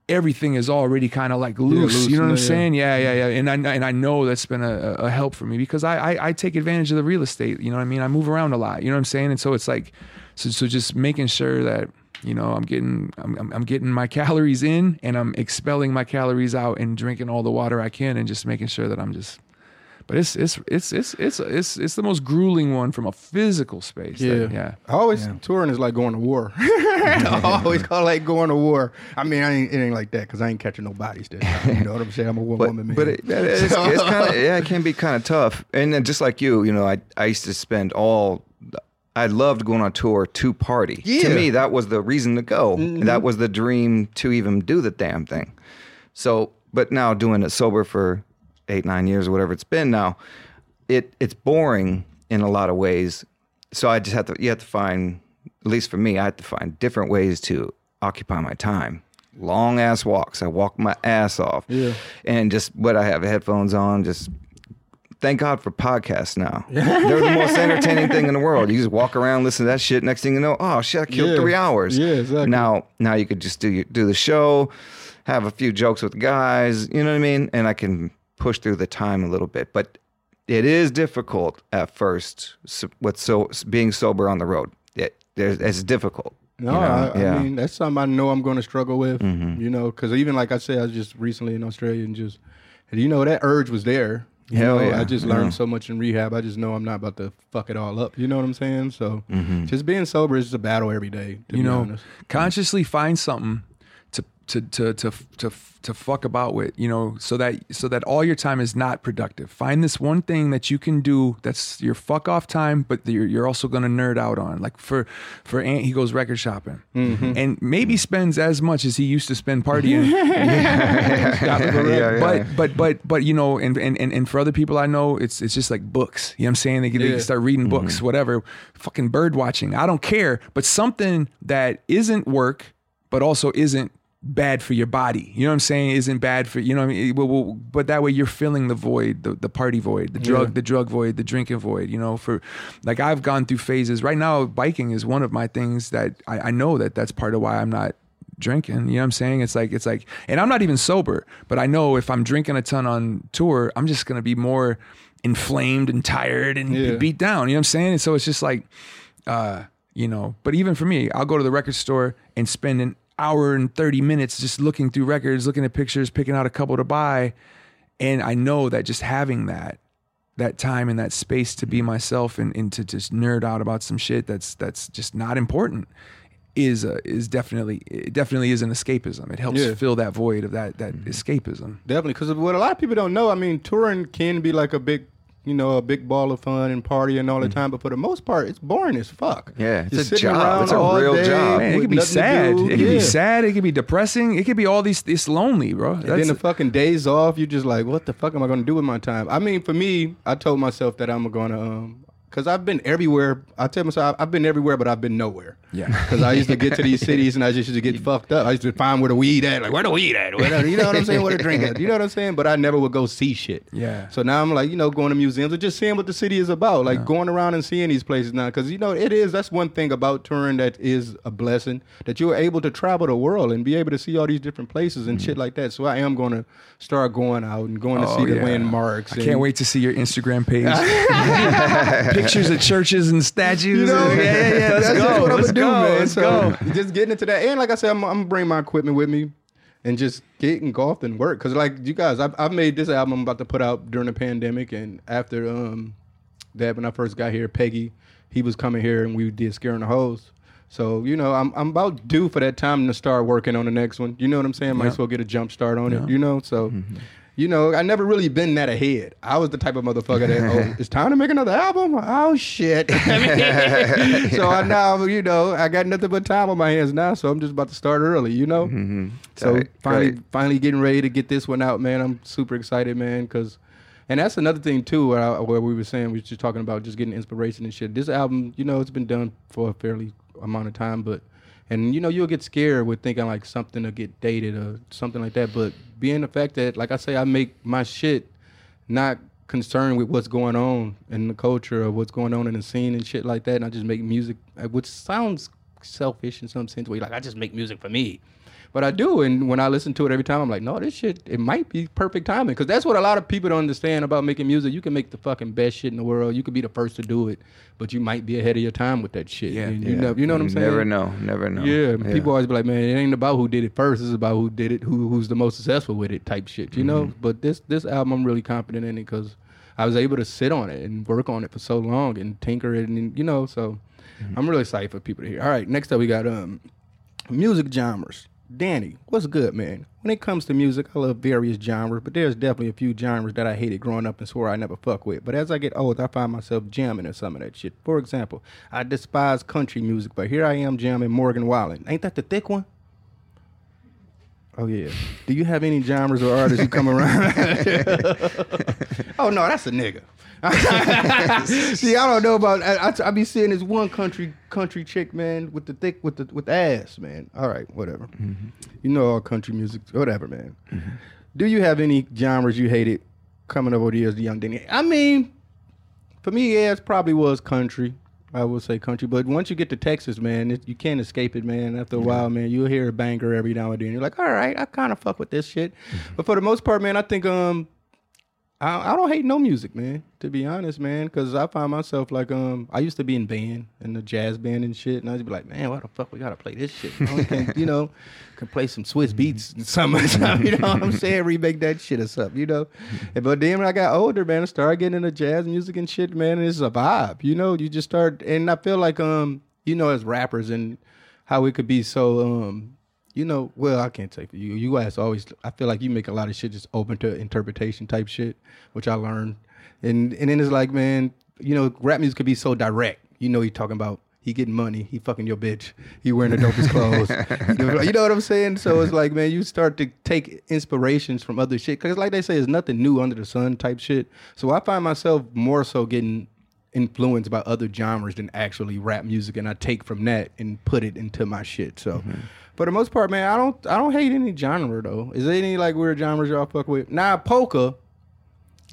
everything is already kind of like loose. loose you know what I'm saying? Yeah, yeah, yeah. Mm-hmm. And I and I know that's been a, a help for me because I, I I take advantage of the real estate. You know what I mean? I move around a lot. You know what I'm saying? And so it's like, so so just making sure that you know I'm getting I'm, I'm getting my (laughs) calories in and I'm expelling my calories out and drinking all the water I can and just making sure that I'm just. But it's it's it's it's it's it's it's the most grueling one from a physical space. Yeah. that- yeah. I always touring is like going to war. (laughs) I always call it like going to war. I mean, I ain't, it ain't like that because I ain't catching no bodies this time. You know what I'm saying? I'm a one but woman man. but it, it's, it's kind of yeah, it can be kind of tough. And then just like you, you know, I I used to spend all. I loved going on tour to party. Yeah. Mm-hmm. To me, that was the reason to go. That was the dream to even do the damn thing. So, but now doing it sober for eight, nine years or whatever it's been now, it it's boring in a lot of ways. So I just have to you have to find at least for me, I have to find different ways to occupy my time. Long ass walks. I walk my ass off. Yeah. And just what I have headphones on, just thank God for podcasts now. (laughs) They're the most entertaining thing in the world. You just walk around, listen to that shit. Next thing you know, oh shit, I killed Yeah. three hours. Yeah, exactly. Now, now you could just do your, do the show, have a few jokes with guys. You know what I mean? And I can push through the time a little bit, but it is difficult at first. So, with so being sober on the road, it, it's difficult. No, you know? I, yeah. I mean that's something I know I'm going to struggle with. Mm-hmm. You know, because even like I said, I was just recently in Australia and just, and you know, that urge was there. You Hell know, yeah, I just yeah. learned so much in rehab. I just know I'm not about to fuck it all up. You know what I'm saying? So Mm-hmm. just being sober is just a battle every day. To you be know, honest. consciously find something to to to to to to fuck about with, you know, so that so that all your time is not productive. Find this one thing that you can do that's your fuck off time, but you're you're also gonna nerd out on. Like for for Ant, he goes record shopping, Mm-hmm. and maybe spends as much as he used to spend partying. (laughs) (laughs) Yeah, yeah, but yeah. but but but you know, and, and and and for other people I know, it's it's just like books. You know what I'm saying? They, they Yeah. start reading books, whatever. Fucking bird watching. I don't care. But something that isn't work, but also isn't bad for your body. You know what I'm saying? Isn't bad for you know what I mean? Well, well, but that way you're filling the void, the, the party void, the drug, Yeah. the drug void, the drinking void. You know, for like I've gone through phases. Right now, biking is one of my things that I, I know that that's part of why I'm not drinking. You know what I'm saying? It's like it's like, and I'm not even sober, but I know if I'm drinking a ton on tour, I'm just gonna be more inflamed and tired and Yeah. beat down. You know what I'm saying? And so it's just like, uh, you know. But even for me, I'll go to the record store and spend an hour and 30 minutes just looking through records, looking at pictures, picking out a couple to buy, and I know that just having that that time and that space to be myself and, and to just nerd out about some shit that's that's just not important is a, is definitely it definitely is an escapism. It helps Yeah. fill that void of that that mm-hmm. escapism. Definitely, because what a lot of people don't know, I mean, touring can be like a big, you know, a big ball of fun and party and all the time, but for the most part, it's boring as fuck. Mm-hmm. Yeah, it's Just a job. It's a real job. Man, it with could be sad. It could Yeah. be sad. It could be depressing. It could be all these. It's lonely, bro. And then the fucking days off, you're just like, what the fuck am I going to do with my time? I mean, for me, I told myself that I'm going to, um, because I've been everywhere. I tell myself I've been everywhere, but I've been nowhere. Yeah. Because I used to get to these (laughs) cities and I just used to get fucked up. I used to find where the weed at, like where the weed at, where the, you know what I'm saying, where the drink at, you know what I'm saying. But I never would go see shit. Yeah. So now I'm like, you know, going to museums or just seeing what the city is about, like going around and seeing these places now. Because you know, it is that's one thing about touring that is a blessing that you're able to travel the world and be able to see all these different places and shit mm. like that. So I am going to start going out and going to oh, see the Oh, yeah. landmarks. I and- can't wait to see your Instagram page. (laughs) (laughs) Pictures of churches and statues. You know, yeah, yeah, yeah. Let's that's go. what I'm gonna do, go. man. Let's so go. just getting into that, and like I said, I'm, I'm gonna bring my equipment with me, and just get engulfed and work. Cause like you guys, I've, I've made this album I'm about to put out during the pandemic, and after um that when I first got here, Peggy, he was coming here, and we did scaring the hoes. So you know, I'm I'm about due for that time to start working on the next one. You know what I'm saying? Might Yeah. as well get a jump start on Yeah. it. You know, so. You know, I never really been that ahead. I was the type of motherfucker that, oh, (laughs) it's time to make another album. Oh shit! (laughs) (laughs) So I now, you know, I got nothing but time on my hands now. So I'm just about to start early. You know, Mm-hmm. so Tight. finally, Great. finally getting ready to get this one out, man. I'm super excited, man, because. And that's another thing too, where, I, where we were saying we were just talking about just getting inspiration and shit. This album, you know, it's been done for a fairly amount of time, but and you know you'll get scared with thinking like something to get dated or something like that. But being the fact that, like I say, I make my shit not concerned with what's going on in the culture or what's going on in the scene and shit like that, and I just make music, which sounds selfish in some sense. Where like, I just make music for me. But I do, and when I listen to it every time, I'm like, no, this shit, it might be perfect timing, because that's what a lot of people don't understand about making music. You can make the fucking best shit in the world, you could be the first to do it, but you might be ahead of your time with that shit. Yeah. And you Yeah. know, you know what I'm saying? Never know. Never know. Yeah, people always be like, man, it ain't about who did it first. It's about who did it, who who's the most successful with it, type shit. You know. But this this album, I'm really confident in it because I was able to sit on it and work on it for so long and tinker it, and you know. So I'm really excited for people to hear. All right, next up we got um music genres. Danny, what's good, man? When it comes to music, I love various genres, but there's definitely a few genres that I hated growing up and swore I never fuck with. But as I get older, I find myself jamming in some of that shit. For example, I despise country music, but here I am jamming Morgan Wallen. Ain't that the thick one? Oh yeah. Do you have any genres or artists who come around? (laughs) oh no, that's a nigga. (laughs) See, I don't know about. I, I, I be seeing this one country country chick, man, with the thick with the with the ass, man. All right, whatever. Mm-hmm. You know all country music, whatever, man. Mm-hmm. Do you have any genres you hated coming up over the years, the young Danny? I mean, for me, yeah, it probably was country. I would say country, but once you get to Texas, man, it, you can't escape it, man. After a while, man, you'll hear a banger every now and then. You're like, all right, I kind of fuck with this shit. But for the most part, man, I think um, I, I don't hate no music, man. To be honest, man, because I find myself like um, I used to be in band in the jazz band and shit, and I would be like, man, why the fuck we gotta play this shit? You know, we (laughs) can, play some Swizz Beatz something, you know what I'm saying? (laughs) Remake that shit or something, you know. But then when I got older, man, I started getting into jazz music and shit, man. And it's a vibe, you know. You just start, and I feel like um, you know, as rappers and how it could be so um you know, well, I can't say for you. You guys always, I feel like you make a lot of shit just open to interpretation type shit, which I learned. And and then it's like, man, you know, rap music could be so direct. You know, he talking about he getting money, he fucking your bitch, he wearing the dopest (laughs) clothes. you know what I'm saying? So it's like, man, you start to take inspirations from other shit because, like they say, there's nothing new under the sun type shit. So I find myself more so getting influenced by other genres than actually rap music, and I take from that and put it into my shit. So, Mm-hmm. For the most part, man, I don't I don't hate any genre though. Is there any like weird genres y'all fuck with? Nah, polka.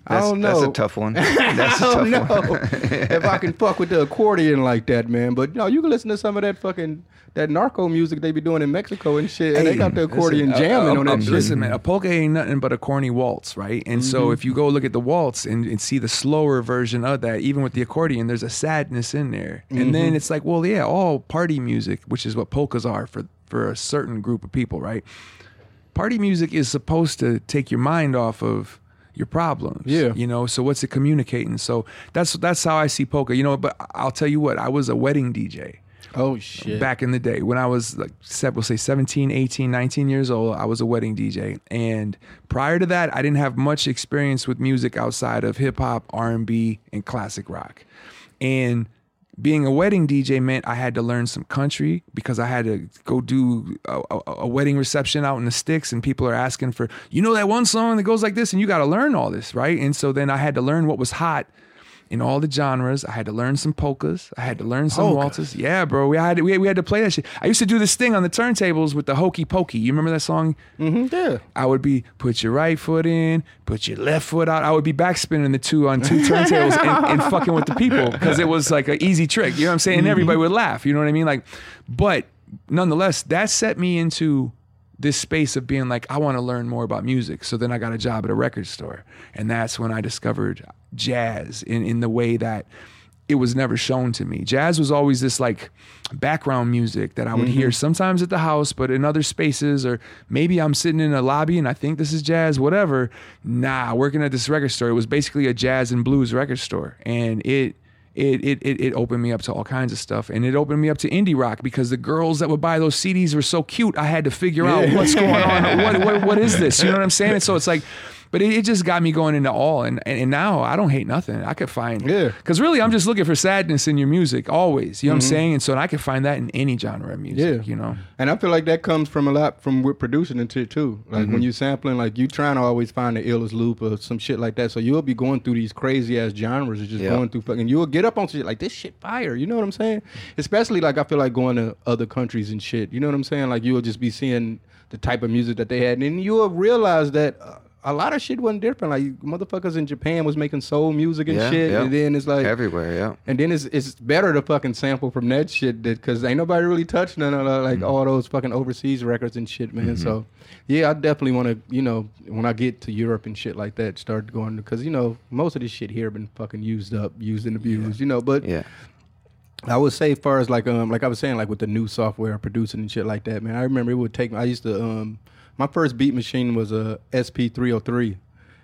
I don't know. That's a tough one. (laughs) That's a I tough don't know one. (laughs) if I can fuck with the accordion like that, man. But no, you can listen to some of that fucking that narco music they be doing in Mexico and shit, and they got the accordion Listen, jamming uh, on uh, that shit. Listen, man, a polka ain't nothing but a corny waltz, right? And Mm-hmm. so if you go look at the waltz and, and see the slower version of that, even with the accordion, there's a sadness in there. And Mm-hmm. then it's like, well, yeah, all party music, which is what polkas are for for a certain group of people, right? Party music is supposed to take your mind off of your problems. Yeah. You know, so what's it communicating? So that's that's how I see polka. You know, but I'll tell you what, I was a wedding DJ oh shit! back in the day when I was like, we'll say 17, 18, 19 years old, I was a wedding DJ. And prior to that, I didn't have much experience with music outside of hip hop, R&B, and classic rock. And being a wedding DJ meant I had to learn some country because I had to go do a, a, a wedding reception out in the sticks and people are asking for, you know, that one song that goes like this and you got to learn all this, right? And so then I had to learn what was hot in all the genres. I had to learn some polkas. I had to learn some Polkas. waltzes. Yeah, bro. We had we, we had to play that shit. I used to do this thing on the turntables with the hokey pokey. You remember that song? Mm-hmm, yeah. I would be put your right foot in, put your left foot out. I would be backspinning the two on two (laughs) turntables and, and fucking with the people because it was like an easy trick. You know what I'm saying? And everybody would laugh. You know what I mean? Like, but nonetheless, that set me into this space of being like, I want to learn more about music. So then I got a job at a record store. And that's when I discovered jazz in, in the way that it was never shown to me. Jazz was always this like background music that I would hear mm-hmm. sometimes at the house, but in other spaces, or maybe I'm sitting in a lobby and I think this is jazz, whatever. Nah, working at this record store, it was basically a jazz and blues record store. And it it, it it it opened me up to all kinds of stuff, and it opened me up to indie rock because the girls that would buy those CDs were so cute. I had to figure out what's going on. (laughs) What, what what is this? You know what I'm saying? And so it's like, but it, it just got me going into all, and, and and now I don't hate nothing. I could find Yeah. because really I'm just looking for sadness in your music always. You know what I'm saying? And so I could find that in any genre of music. Yeah. You know. And I feel like that comes from a lot from with producing into too. Like Mm-hmm. when you're sampling, like you trying to always find the illest loop or some shit like that. So you'll be going through these crazy ass genres and just Yeah. going through fucking. You'll get up on shit like this shit fire. You know what I'm saying? Especially like I feel like going to other countries and shit. You know what I'm saying? Like you'll just be seeing the type of music that they had, and then you'll realize that. Uh, a lot of shit wasn't different. Like motherfuckers in Japan was making soul music and Yeah, shit, yeah. and then it's like Everywhere, yeah. and then it's it's better to fucking sample from that shit because ain't nobody really touched none of like Mm-hmm. all those fucking overseas records and shit, man. So yeah, I definitely want to, you know, when I get to Europe and shit like that, start going because you know most of this shit here been fucking used up, used and abused, you know. But Yeah. I would say, as far as like um, like I was saying, like with the new software producing and shit like that, man. I remember it would take. I used to um, my first beat machine was a SP three hundred three.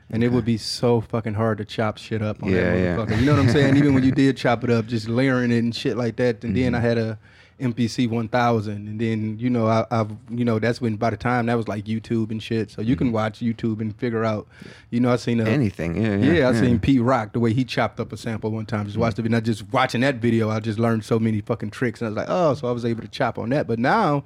And it would be so fucking hard to chop shit up on Yeah, that yeah. You know what I'm saying? Even when you did chop it up, just layering it and shit like that. And then I Mm-hmm. had a MPC 1000, and then you know I, I've you know that's when by the time that was like YouTube and shit. So you can watch YouTube and figure out. You know I seen a, Mm-hmm. Anything, yeah, yeah. yeah, I seen Pete Rock the way he chopped up a sample one time. Just watched it, and I just watching that video, I just learned so many fucking tricks, and I was like, oh, so I was able to chop on that. But now,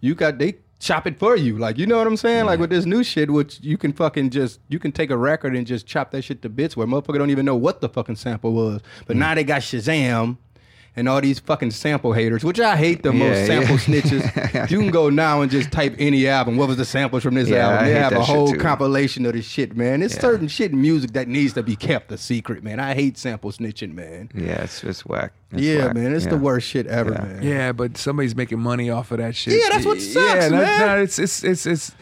you got they chop it for you, like you know what I'm saying? Like with this new shit, which you can fucking just you can take a record and just chop that shit to bits, where motherfucker don't even know what the fucking sample was. But mm. now they got Shazam. And all these fucking sample haters, which I hate the Yeah, most sample yeah. snitches. (laughs) you can go now and just type any album. What was the samples from this Yeah, album? I They hate have a whole compilation of this shit, man. It's Yeah. certain shit in music that needs to be kept a secret, man. I hate sample snitching, man. Yeah, it's it's whack. It's yeah, whack. man, it's Yeah. the worst shit ever, Yeah. man. Yeah, but somebody's making money off of that shit. Yeah, that's what sucks, yeah, that- man. that- it's, it's it's it's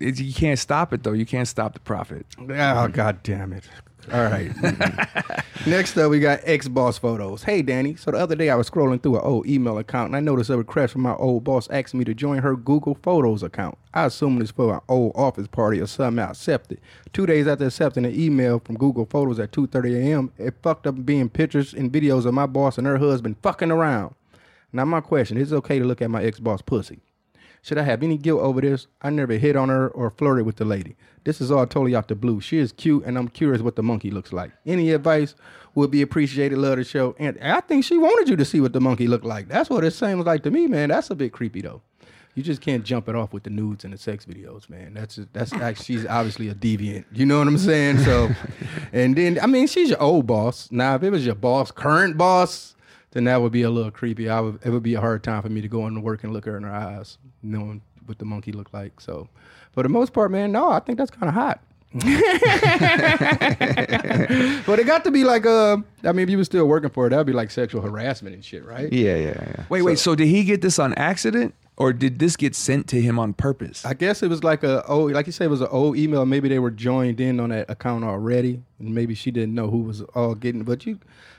it's you can't stop it though. You can't stop the profit. Oh god damn it. All right. (laughs) Next up, we got ex boss photos. Hey, Danny. So the other day, I was scrolling through an old email account and I noticed a request from my old boss asking me to join her Google Photos account. I assumed it's for an old office party or something. I accepted. Two days after accepting an email from Google Photos at 2:30 a.m., it fucked up being pictures and videos of my boss and her husband fucking around. Now, my question: Is it okay to look at my ex boss pussy? Should I have any guilt over this? I never hit on her or flirted with the lady. This is all totally out the blue. She is cute, and I'm curious what the monkey looks like. Any advice would be appreciated. Love the show, and I think she wanted you to see what the monkey looked like. That's what it seems like to me, man. That's a bit creepy though. You just can't jump it off with the nudes and the sex videos, man. That's that's (laughs) like she's obviously a deviant. You know what I'm saying? So, (laughs) and then I mean, she's your old boss. Now, if it was your boss, current boss, then that would be a little creepy. I would it would be a hard time for me to go into work and look her in her eyes, knowing what the monkey looked like. So, for the most part, man, no, I think that's kind of hot. (laughs) but it got to be like uh I mean if you were still working for it, that'd be like sexual harassment and shit, right? Yeah, yeah, yeah. Wait, wait. So did he get this on accident, or did this get sent to him on purpose? I guess it was like a old, like you said, it was an old email. Maybe they were joined in on that account already, and maybe she didn't know who was all getting. But you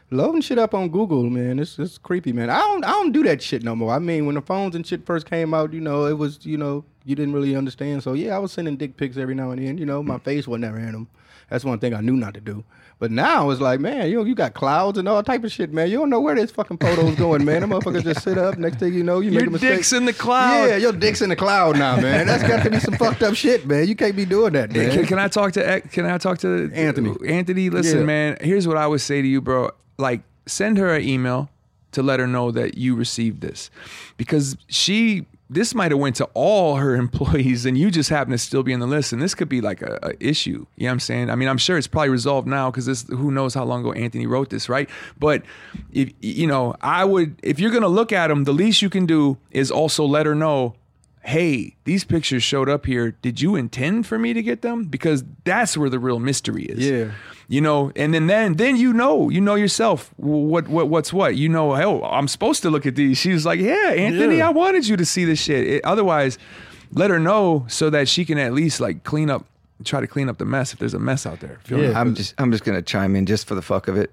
loading shit up on Google, man, it's it's creepy, man. I don't I don't do that shit no more. I mean, when the phones and shit first came out, you know, it was you know you didn't really understand. So yeah, I was sending dick pics every now and then. You know, my face was never in them. That's one thing I knew not to do. But now it's like, man, you know, you got clouds and all type of shit, man. You don't know where this fucking photo's going, man. The motherfuckers just sit up. Next thing you know, you Your make a mistake. dick's in the cloud. Yeah, your dick's in the cloud now, man. That's got to be some fucked up shit, man. You can't be doing that, man. Can, can I talk to eh, can I talk to Anthony. Anthony, listen, Yeah. man. Here's what I would say to you, bro. Like, send her an email to let her know that you received this, because she this might have went to all her (laughs) employees and you just happen to still be in the list and this could be like a, a issue. You know what i'm saying? I mean i'm sure it's probably resolved now because this who knows how long ago anthony wrote this right? But if you know i would if you're gonna look at them the least you can do is also let her know hey these pictures showed up here did you intend for me to get them because that's where the real mystery is Yeah. you know and then then then you know you know yourself what what what's what you know oh i'm supposed to look at these She's like yeah anthony Yeah. i wanted you to see this shit It- otherwise let her know so that she can at least like clean up try to clean up the mess if there's a mess out there Feel me? Yeah. I'm just I'm just gonna chime in just for the fuck of it.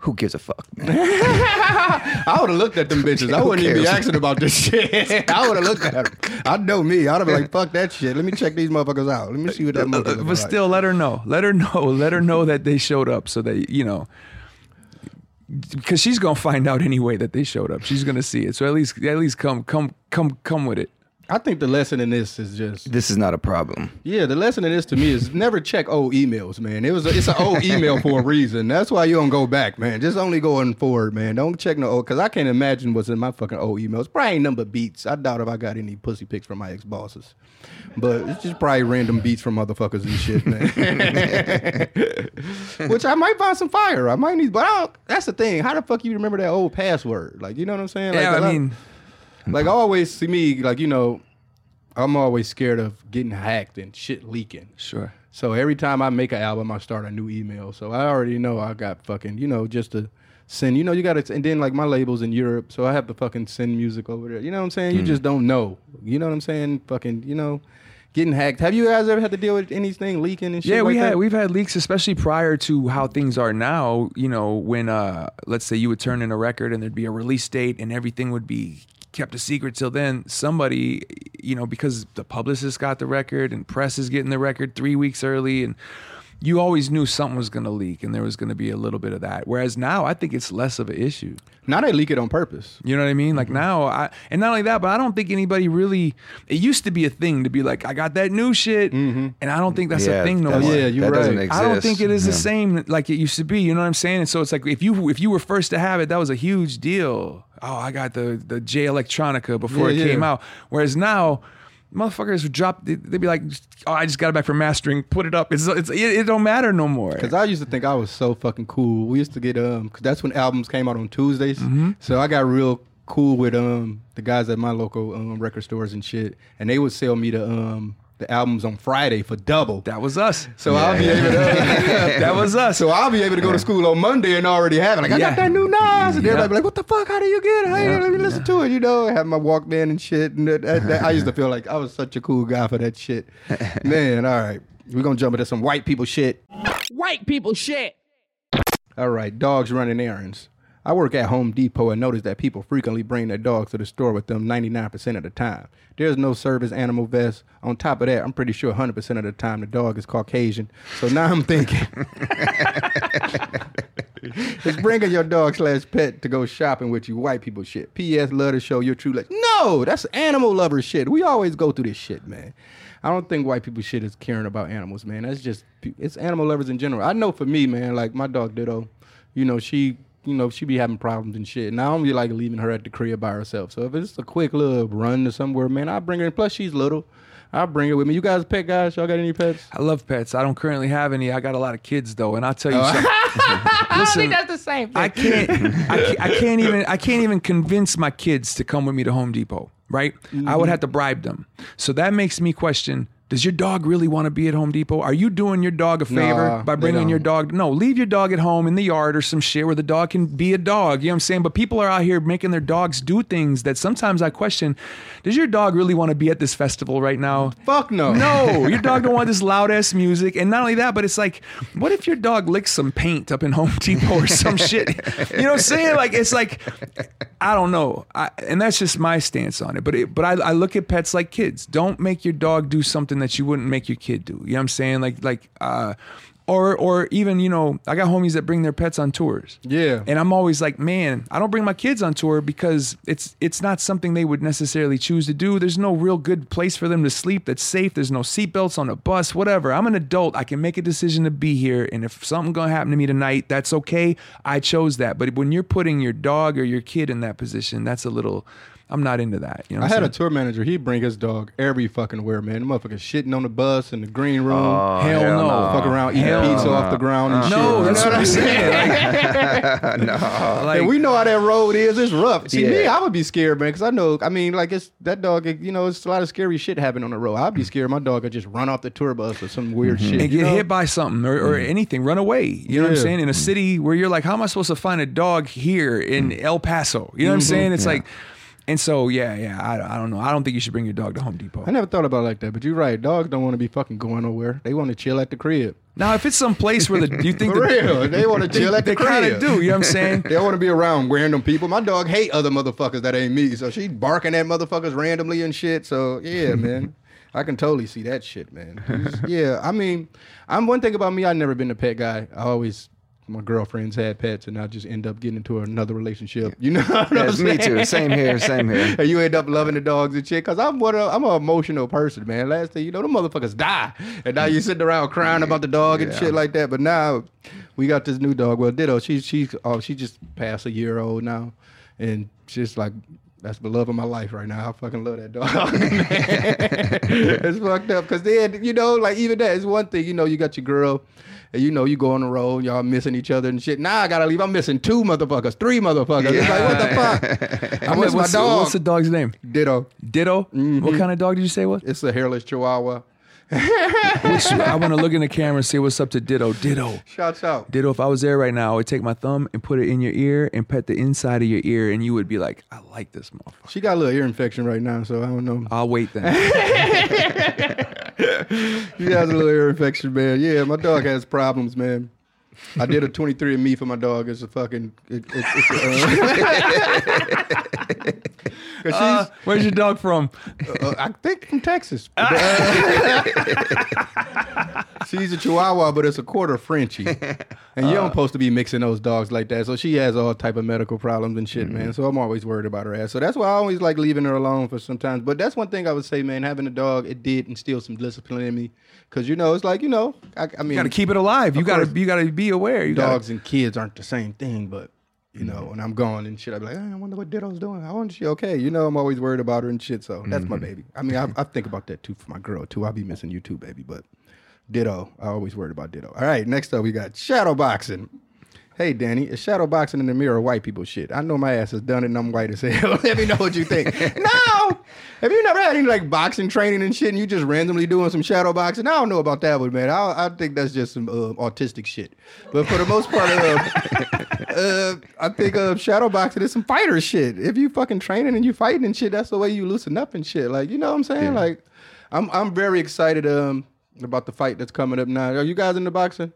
Who gives a fuck, man? (laughs) I would have looked at them bitches. I wouldn't even be asking about this (laughs) shit. I would have looked at them. I know me. I'd have been like, fuck that shit. Let me check these motherfuckers out. Let me see what that motherfucker. Uh, but still let her know let her know (laughs) let her know that they showed up so that you know because she's gonna find out anyway that they showed up she's gonna see it so at least at least come come come come with it I think the lesson in this is just this is not a problem. yeah. The lesson in this to me is (laughs) never check old emails, man. It was a, it's an old email for a reason. That's why you don't go back, man. Just only going forward, man. Don't check no old because I can't imagine what's in my fucking old emails. Probably ain't number beats. I doubt if I got any pussy pics from my ex bosses, but it's just probably random beats from motherfuckers and shit, man. (laughs) Which I might find some fire. I might need, but I don't, that's the thing. How the fuck you remember that old password? Like you know what I'm saying? Like, yeah 'cause i mean like I always see me like you know, I'm always scared of getting hacked and shit leaking. sure So every time I make an album, I start a new email. So I already know I got fucking you know just to send. You know you got to and then like my labels in Europe, so I have to fucking send music over there. You know what I'm saying? You just don't know. You know what I'm saying? Fucking you know. Getting hacked. Have you guys ever had to deal with anything leaking and shit? yeah we like had that? we've had leaks especially prior to how things are now you know when uh let's say you would turn in a record and there'd be a release date and everything would be kept a secret till then. Somebody you know because the publicist got the record and press is getting the record three weeks early and you always knew something was going to leak and there was going to be a little bit of that whereas now i think it's less of an issue Now they leak it on purpose. you know what I mean? Mm-hmm. Like now, I and not only that, but I don't think anybody really. It used to be a thing to be like, I got that new shit, and I don't think that's a thing no more. Yeah, you're right. exist. I don't think it is the same like it used to be. You know what I'm saying? And so it's like if you if you were first to have it, that was a huge deal. Oh, I got the the Jay Electronica before Yeah, it came out. Whereas now. Motherfuckers would drop. they- They'd be like, "Oh, I just got it back from mastering. Put it up. It's, it's it, it don't matter no more." Cause I used to think I was so fucking cool. We used to get um, cause that's when albums came out on Tuesdays. So I got real cool with um the guys at my local um record stores and shit, and they would sell me the um the albums on Friday for double. That was us. So I'll be able to. (laughs) that was us. So I'll be able to go to school on Monday and already have it. Like I Yeah. got that new Nas, and everybody Yeah. be like, "What the fuck? How do you get it? Hey, Yeah. let me listen to it." You know, I have my Walkman and shit. And that, that, that- I used to feel like I was such a cool guy for that shit. (laughs) Man, all right, we're gonna jump into some white people shit. White people shit. All right, dogs running errands. I work at Home Depot and notice that people frequently bring their dogs to the store with them 99% of the time. There's no service animal vest. On top of that, I'm pretty sure 100% of the time the dog is Caucasian. So now I'm thinking, (laughs) it's bringing your dog slash pet to go shopping with you white people shit. P.S. Love to show your true love. No, that's animal lover shit. We always go through this shit, man. I don't think white people shit is caring about animals, man. That's just it's animal lovers in general. I know for me, man, like my dog Ditto, you know, she you know, she be having problems and shit. And I don't be like leaving her at the crib by herself. So if it's a quick little run to somewhere, man, I'll bring her in. Plus she's little. I'll bring her with me. You guys pet guys? Y'all got any pets? I love pets. I don't currently have any. I got a lot of kids though, and I'll tell you Oh. something. (laughs) Listen, That's the same thing. I can't, I can't. I can't even. I can't even convince my kids to come with me to Home Depot. Right? I would mm-hmm. have to bribe them. So that makes me question. Does your dog really want to be at Home Depot? Are you doing your dog a favor Nah, by bringing your dog? No, leave your dog at home in the yard or some shit where the dog can be a dog. You know what I'm saying? But people are out here making their dogs do things that sometimes I question. Does your dog really want to be at this festival right now? Fuck no. No, (laughs) your dog don't want this loud ass music. And not only that, but it's like, what if your dog licks some paint up in Home Depot or some (laughs) shit? You know what I'm saying? Like it's like, I don't know. I, and that's just my stance on it. But it, but I, I look at pets like kids. Don't make your dog do something that you wouldn't make your kid do. You know what I'm saying? Like like uh or or even, you know, I got homies that bring their pets on tours. Yeah. And I'm always like, man, I don't bring my kids on tour because it's it's not something they would necessarily choose to do. There's no real good place for them to sleep that's safe. There's no seatbelts on a bus, whatever. I'm an adult. I can make a decision to be here. And if something gonna happen to me tonight, that's okay. I chose that. But when you're putting your dog or your kid in that position, that's a little I'm not into that. You know, I had I'm a tour manager. He'd bring his dog every fucking where, man. The motherfucker shitting on the bus in the green room. Oh, Hell no. fuck around eating Hell pizza no. off the ground and shit. no, You that's know what I'm I mean? saying. (laughs) (laughs) no. Like, and we know how that road is. It's rough. See, me, Yeah. I would be scared, man, because I know. I mean, like it's that dog. it- You know, it's a lot of scary shit happening on the road. I'd be scared my dog would just run off the tour bus or some weird mm-hmm. shit. Mm-hmm. and get know? hit by something or, or mm. anything, run away. You know what I'm saying? In a mm. city where you're like, how am I supposed to find a dog here in mm. El Paso? You know what I'm mm-hmm. saying? It's like, and so yeah, yeah. I, I don't know. I don't think you should bring your dog to Home Depot. I never thought about it like that, but you're right. Dogs don't want to be fucking going nowhere. They want to chill at the crib. Now, if it's some place where the you (laughs) think For real, they want to chill at the they kind of do. You know what I'm saying? (laughs) They don't want to be around random people. My dog hate other motherfuckers that ain't me, so she barking at motherfuckers randomly and shit. So yeah, (laughs) man, I can totally see that shit, man. yeah, I mean, I'm one thing about me. I've never been a pet guy. I always my girlfriends had pets, and I just end up getting into another relationship. You know, what I'm me saying? too. Same here. Same here. And (laughs) you end up loving the dogs and shit. Cause I'm one of, I'm an emotional person, man. Last thing you know, the motherfuckers die, and now you sitting around crying about the dog and shit like that. But now we got this new dog. Well, Ditto, she's she's oh she just passed a year old now, and she's like. That's the love of my life right now. I fucking love that dog. (laughs) it's fucked up. Cause then, you know, like even that is one thing, you know, you got your girl and you know, you go on the road, y'all missing each other and shit. Now I gotta leave. I'm missing two motherfuckers, three motherfuckers. It's like, what the fuck? (laughs) I miss my dog. what's the dog's name? Ditto. Ditto. What mm-hmm. kind of dog did you say was? It's a hairless chihuahua. I want to look in the camera and say what's up to Ditto. Ditto. Shouts out. Ditto, if I was there right now, I would take my thumb and put it in your ear and pet the inside of your ear, and you would be like, I like this motherfucker. She got a little ear infection right now, so I don't know. I'll wait then. (laughs) (laughs) She has a little ear infection, man. Yeah, my dog has problems, man. I did a 23 and me for my dog. It's a fucking. It, it, it's a, uh, (laughs) Uh, she's, where's your dog from? uh, I think from Texas. (laughs) she's a Chihuahua, but it's a quarter Frenchie, and you don't supposed to be mixing those dogs like that. So she has all type of medical problems and shit, man. So I'm always worried about her ass. So that's why I always like leaving her alone for sometimes. But that's one thing I would say, man. Having a dog, it did instill some discipline in me, because you know it's like you know, I, I mean, You got to keep it alive. You got to you got to be aware. You gotta- dogs and kids aren't the same thing, but you know, when I'm gone and shit, I'd be like, "Eh, I wonder what Ditto's doing. I wonder she okay. You know, I'm always worried about her and shit. So that's my baby. I mean, I, I think about that too for my girl too. I'll be missing you too, baby. But Ditto, I always worried about Ditto. All right, next up we got shadow boxing. Hey Danny, is shadow boxing in the mirror white people shit? I know my ass has done it and I'm white as hell. (laughs) Let me know what you think. (laughs) no! Have you never had any like boxing training and shit and you just randomly doing some shadow boxing? I don't know about that one, man. I, I think that's just some uh, autistic shit. But for the most part, uh, (laughs) uh, I think uh, shadow boxing is some fighter shit. If you fucking training and you fighting and shit, that's the way you loosen up and shit. Like, you know what I'm saying? Like, I'm I'm very excited um about the fight that's coming up now. Are you guys into boxing?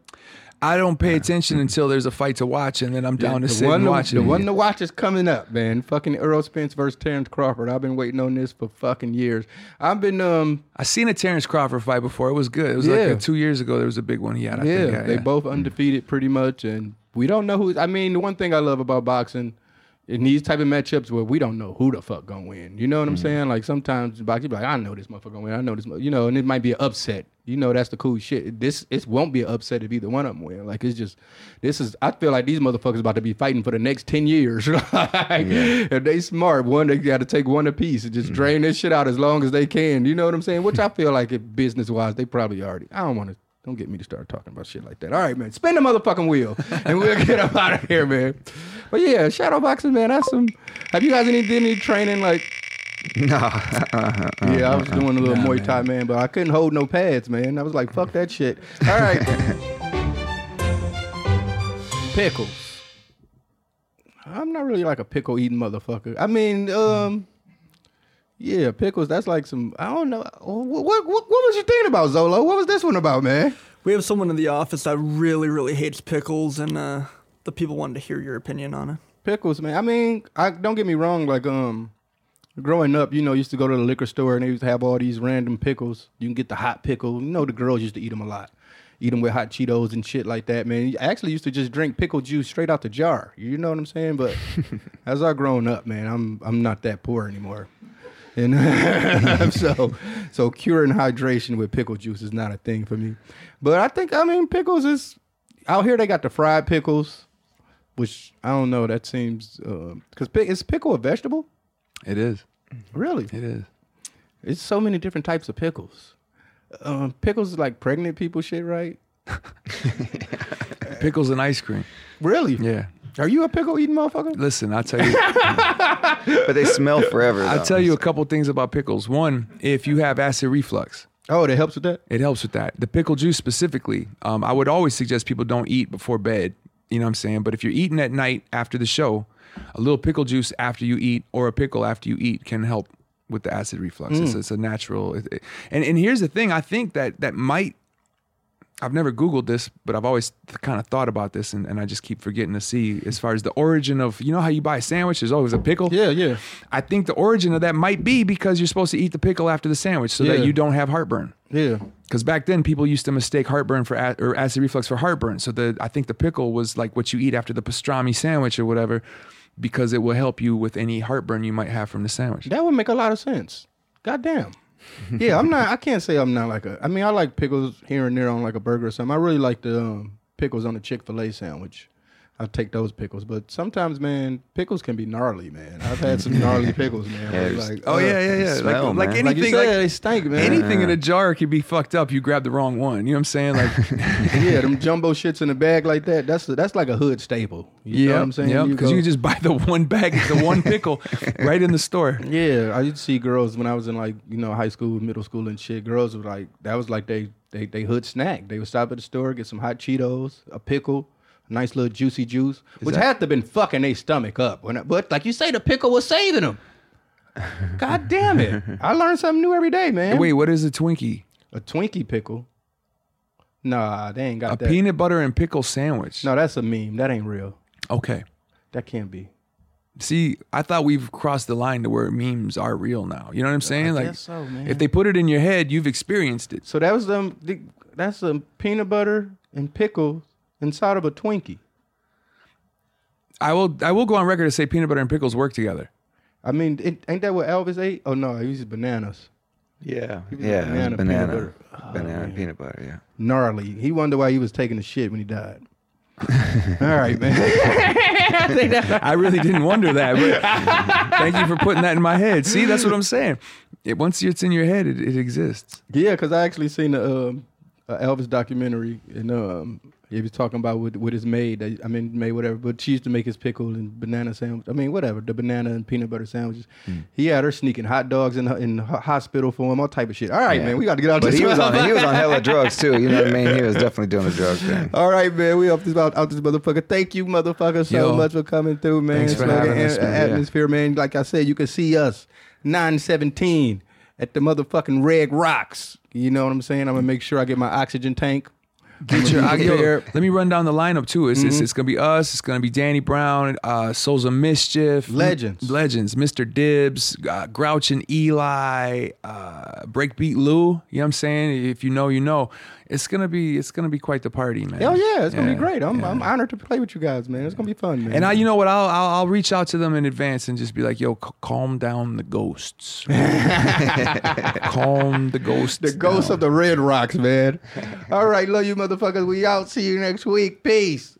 I don't pay attention until there's a fight to watch, and then I'm down to the sit one and to- watch The it. one to watch is coming up, man. Fucking Errol Spence versus Terrence Crawford. I've been waiting on this for fucking years. I've been um I seen a Terrence Crawford fight before. It was good. It was Yeah. like uh, two years ago. There was a big one he had. I yeah, think. they both undefeated pretty much, and we don't know who. I mean, the one thing I love about boxing. In these type of matchups where we don't know who the fuck gonna win, you know what I'm mm-hmm. saying? Like sometimes boxing be like, I know this motherfucker gonna win, I know this, you know, and it might be an upset. You know, that's the cool shit. This it won't be an upset if either one of them win. Like it's just, this is. I feel like these motherfuckers about to be fighting for the next ten years. (laughs) like, If they smart, one they got to take one apiece and just mm-hmm. drain this shit out as long as they can. You know what I'm saying? Which I feel like, if business wise, they probably already. I don't want to. Don't get me to start talking about shit like that. All right, man. Spin the motherfucking wheel, and we'll get up out of here, man. But yeah, shadow boxing, man. That's some. Have you guys any did any training like? (laughs) No. uh-huh, Yeah, I was doing a little Muay Thai, man, but I couldn't hold no pads, man. I was like, fuck that shit. All right. (laughs) Pickles. I'm not really like a pickle eating motherfucker. I mean, um, yeah, pickles. That's like some. I don't know. What what, what, what was you thinking about, Zolo? What was this one about, man? We have someone in the office that really, really hates pickles, and uh, the people wanted to hear your opinion on it. Pickles, man. I mean, I don't get me wrong. Like, um, growing up, you know, used to go to the liquor store and they used to have all these random pickles. You can get the hot pickle. You know, the girls used to eat them a lot. Eat them with hot Cheetos and shit like that, man. I actually used to just drink pickle juice straight out the jar. You know what I'm saying? But (laughs) as I grown up, man, I'm I'm not that poor anymore. And (laughs) so, so curing hydration with pickle juice is not a thing for me. But I think, I mean, pickles is out here. They got the fried pickles, which I don't know. That seems because pick is pickle a vegetable? It is. Really? It is. It's so many different types of pickles. Um, pickles is like pregnant people shit, right? (laughs) Pickles and ice cream. Really? Yeah. Are you a pickle eating motherfucker? Listen, I'll tell you. (laughs) But they smell forever. I'll though. tell you a couple things about pickles. One, if you have acid reflux, Oh, that helps with that. it helps with that. The pickle juice specifically, um, I would always suggest people don't eat before bed. You know what I'm saying? But if you're eating at night after the show, a little pickle juice after you eat or a pickle after you eat can help with the acid reflux. It's, it's a natural. It, it- and and here's the thing: I think that that might. I've never Googled this, but I've always th- kind of thought about this, and, and I just keep forgetting to see as far as the origin of you know how you buy a sandwich, there's always a pickle. Yeah, yeah. I think the origin of that might be because you're supposed to eat the pickle after the sandwich so that you don't have heartburn. Yeah. Because back then people used to mistake heartburn for a- or acid reflux for heartburn. So the I think the pickle was like what you eat after the pastrami sandwich or whatever, because it will help you with any heartburn you might have from the sandwich. That would make a lot of sense. Goddamn. Yeah, I'm not. I can't say I'm not like a. I mean, I like pickles here and there on like a burger or something. I really like the um, pickles on the Chick Fil A sandwich. I take those pickles, but sometimes, man, pickles can be gnarly, man. I've had some gnarly (laughs) pickles, man. Yeah, where there's- like, Oh yeah, yeah, yeah. smell, like, like man. like you anything, said, like, they stink, man. anything in a jar could be fucked up. You grab the wrong one. You know what I'm saying? Like, (laughs) yeah, them jumbo shits in a bag like that. That's that's like a hood staple. You know what I'm saying? Yeah, because go- you, just buy the one bag, the one pickle, (laughs) right in the store. Yeah, I used to see girls when I was in like you know high school, middle school, and shit. Girls were like that was like they they they hood snack. They would stop at the store, get some hot Cheetos, a pickle, a nice little juicy juice, which had to have been fucking their stomach up. I- but like you say, the pickle was saving them. (laughs) God damn it! I learn something new every day, man. Wait, what is a Twinkie? a Twinkie pickle? Nah, they ain't got A that. peanut butter and pickle sandwich. no, that's a meme. That ain't real. Okay. That can't be. See, I thought we've crossed the line to where memes are real now. You know what I'm saying? like, guess so, man. if they put it in your head, you've experienced it. So that was the, that's a peanut butter and pickle inside of a Twinkie. I will. I will go on record to say peanut butter and pickles work together. I mean, it, ain't that what Elvis ate? Oh no, he uses bananas. Yeah, was a yeah, it was banana peanut banana, butter. banana peanut butter. Yeah. Gnarly. He wondered why he was taking the shit when he died. (laughs) All right, man. (laughs) I really didn't wonder that. But thank you for putting that in my head. See, that's what I'm saying. It, once it's in your head, it, it exists. yeah, because I actually seen the um, uh, Elvis documentary, and um, he was talking about what what is made. I mean, made whatever, but she used to make his pickle and banana sandwich. I mean, whatever, the banana and peanut butter sandwiches. Hmm. He had her sneaking hot dogs in in hospital for him, all type of shit. All right, Yeah. man, we got to get out. But this he was on he was on hella drugs too. You know what I mean? He was (laughs) definitely doing the drugs thing. All right, man. We up this out, out this motherfucker. Thank you, motherfucker, so Yo. much for coming through, man. Thanks for Smoking having us, man. Yeah. Atmosphere, man. Like I said, you can see us 917 at the motherfucking Red Rocks. You know what I'm saying? I'm gonna make sure I get my oxygen tank. Get your, yo, let me run down the lineup too. It's, Mm-hmm. it's, it's gonna be us. It's gonna be Danny Brown, uh, Souls of Mischief, Legends. Legends, Mr. Dibbs, uh, Grouch and Eligh, uh, Breakbeat Lou. You know what I'm saying? If you know, you know. It's gonna be it's gonna be quite the party, man. Oh yeah, it's gonna Yeah, be great. I'm, yeah. I'm honored to play with you guys, man. It's gonna be fun, man. And I, you know what? I'll, I'll I'll reach out to them in advance and just be like, "Yo, c- calm down the ghosts. (laughs) calm the ghosts. the ghost down. of the Red Rocks, man. All right, love you, motherfuckers. We out. See you next week. Peace.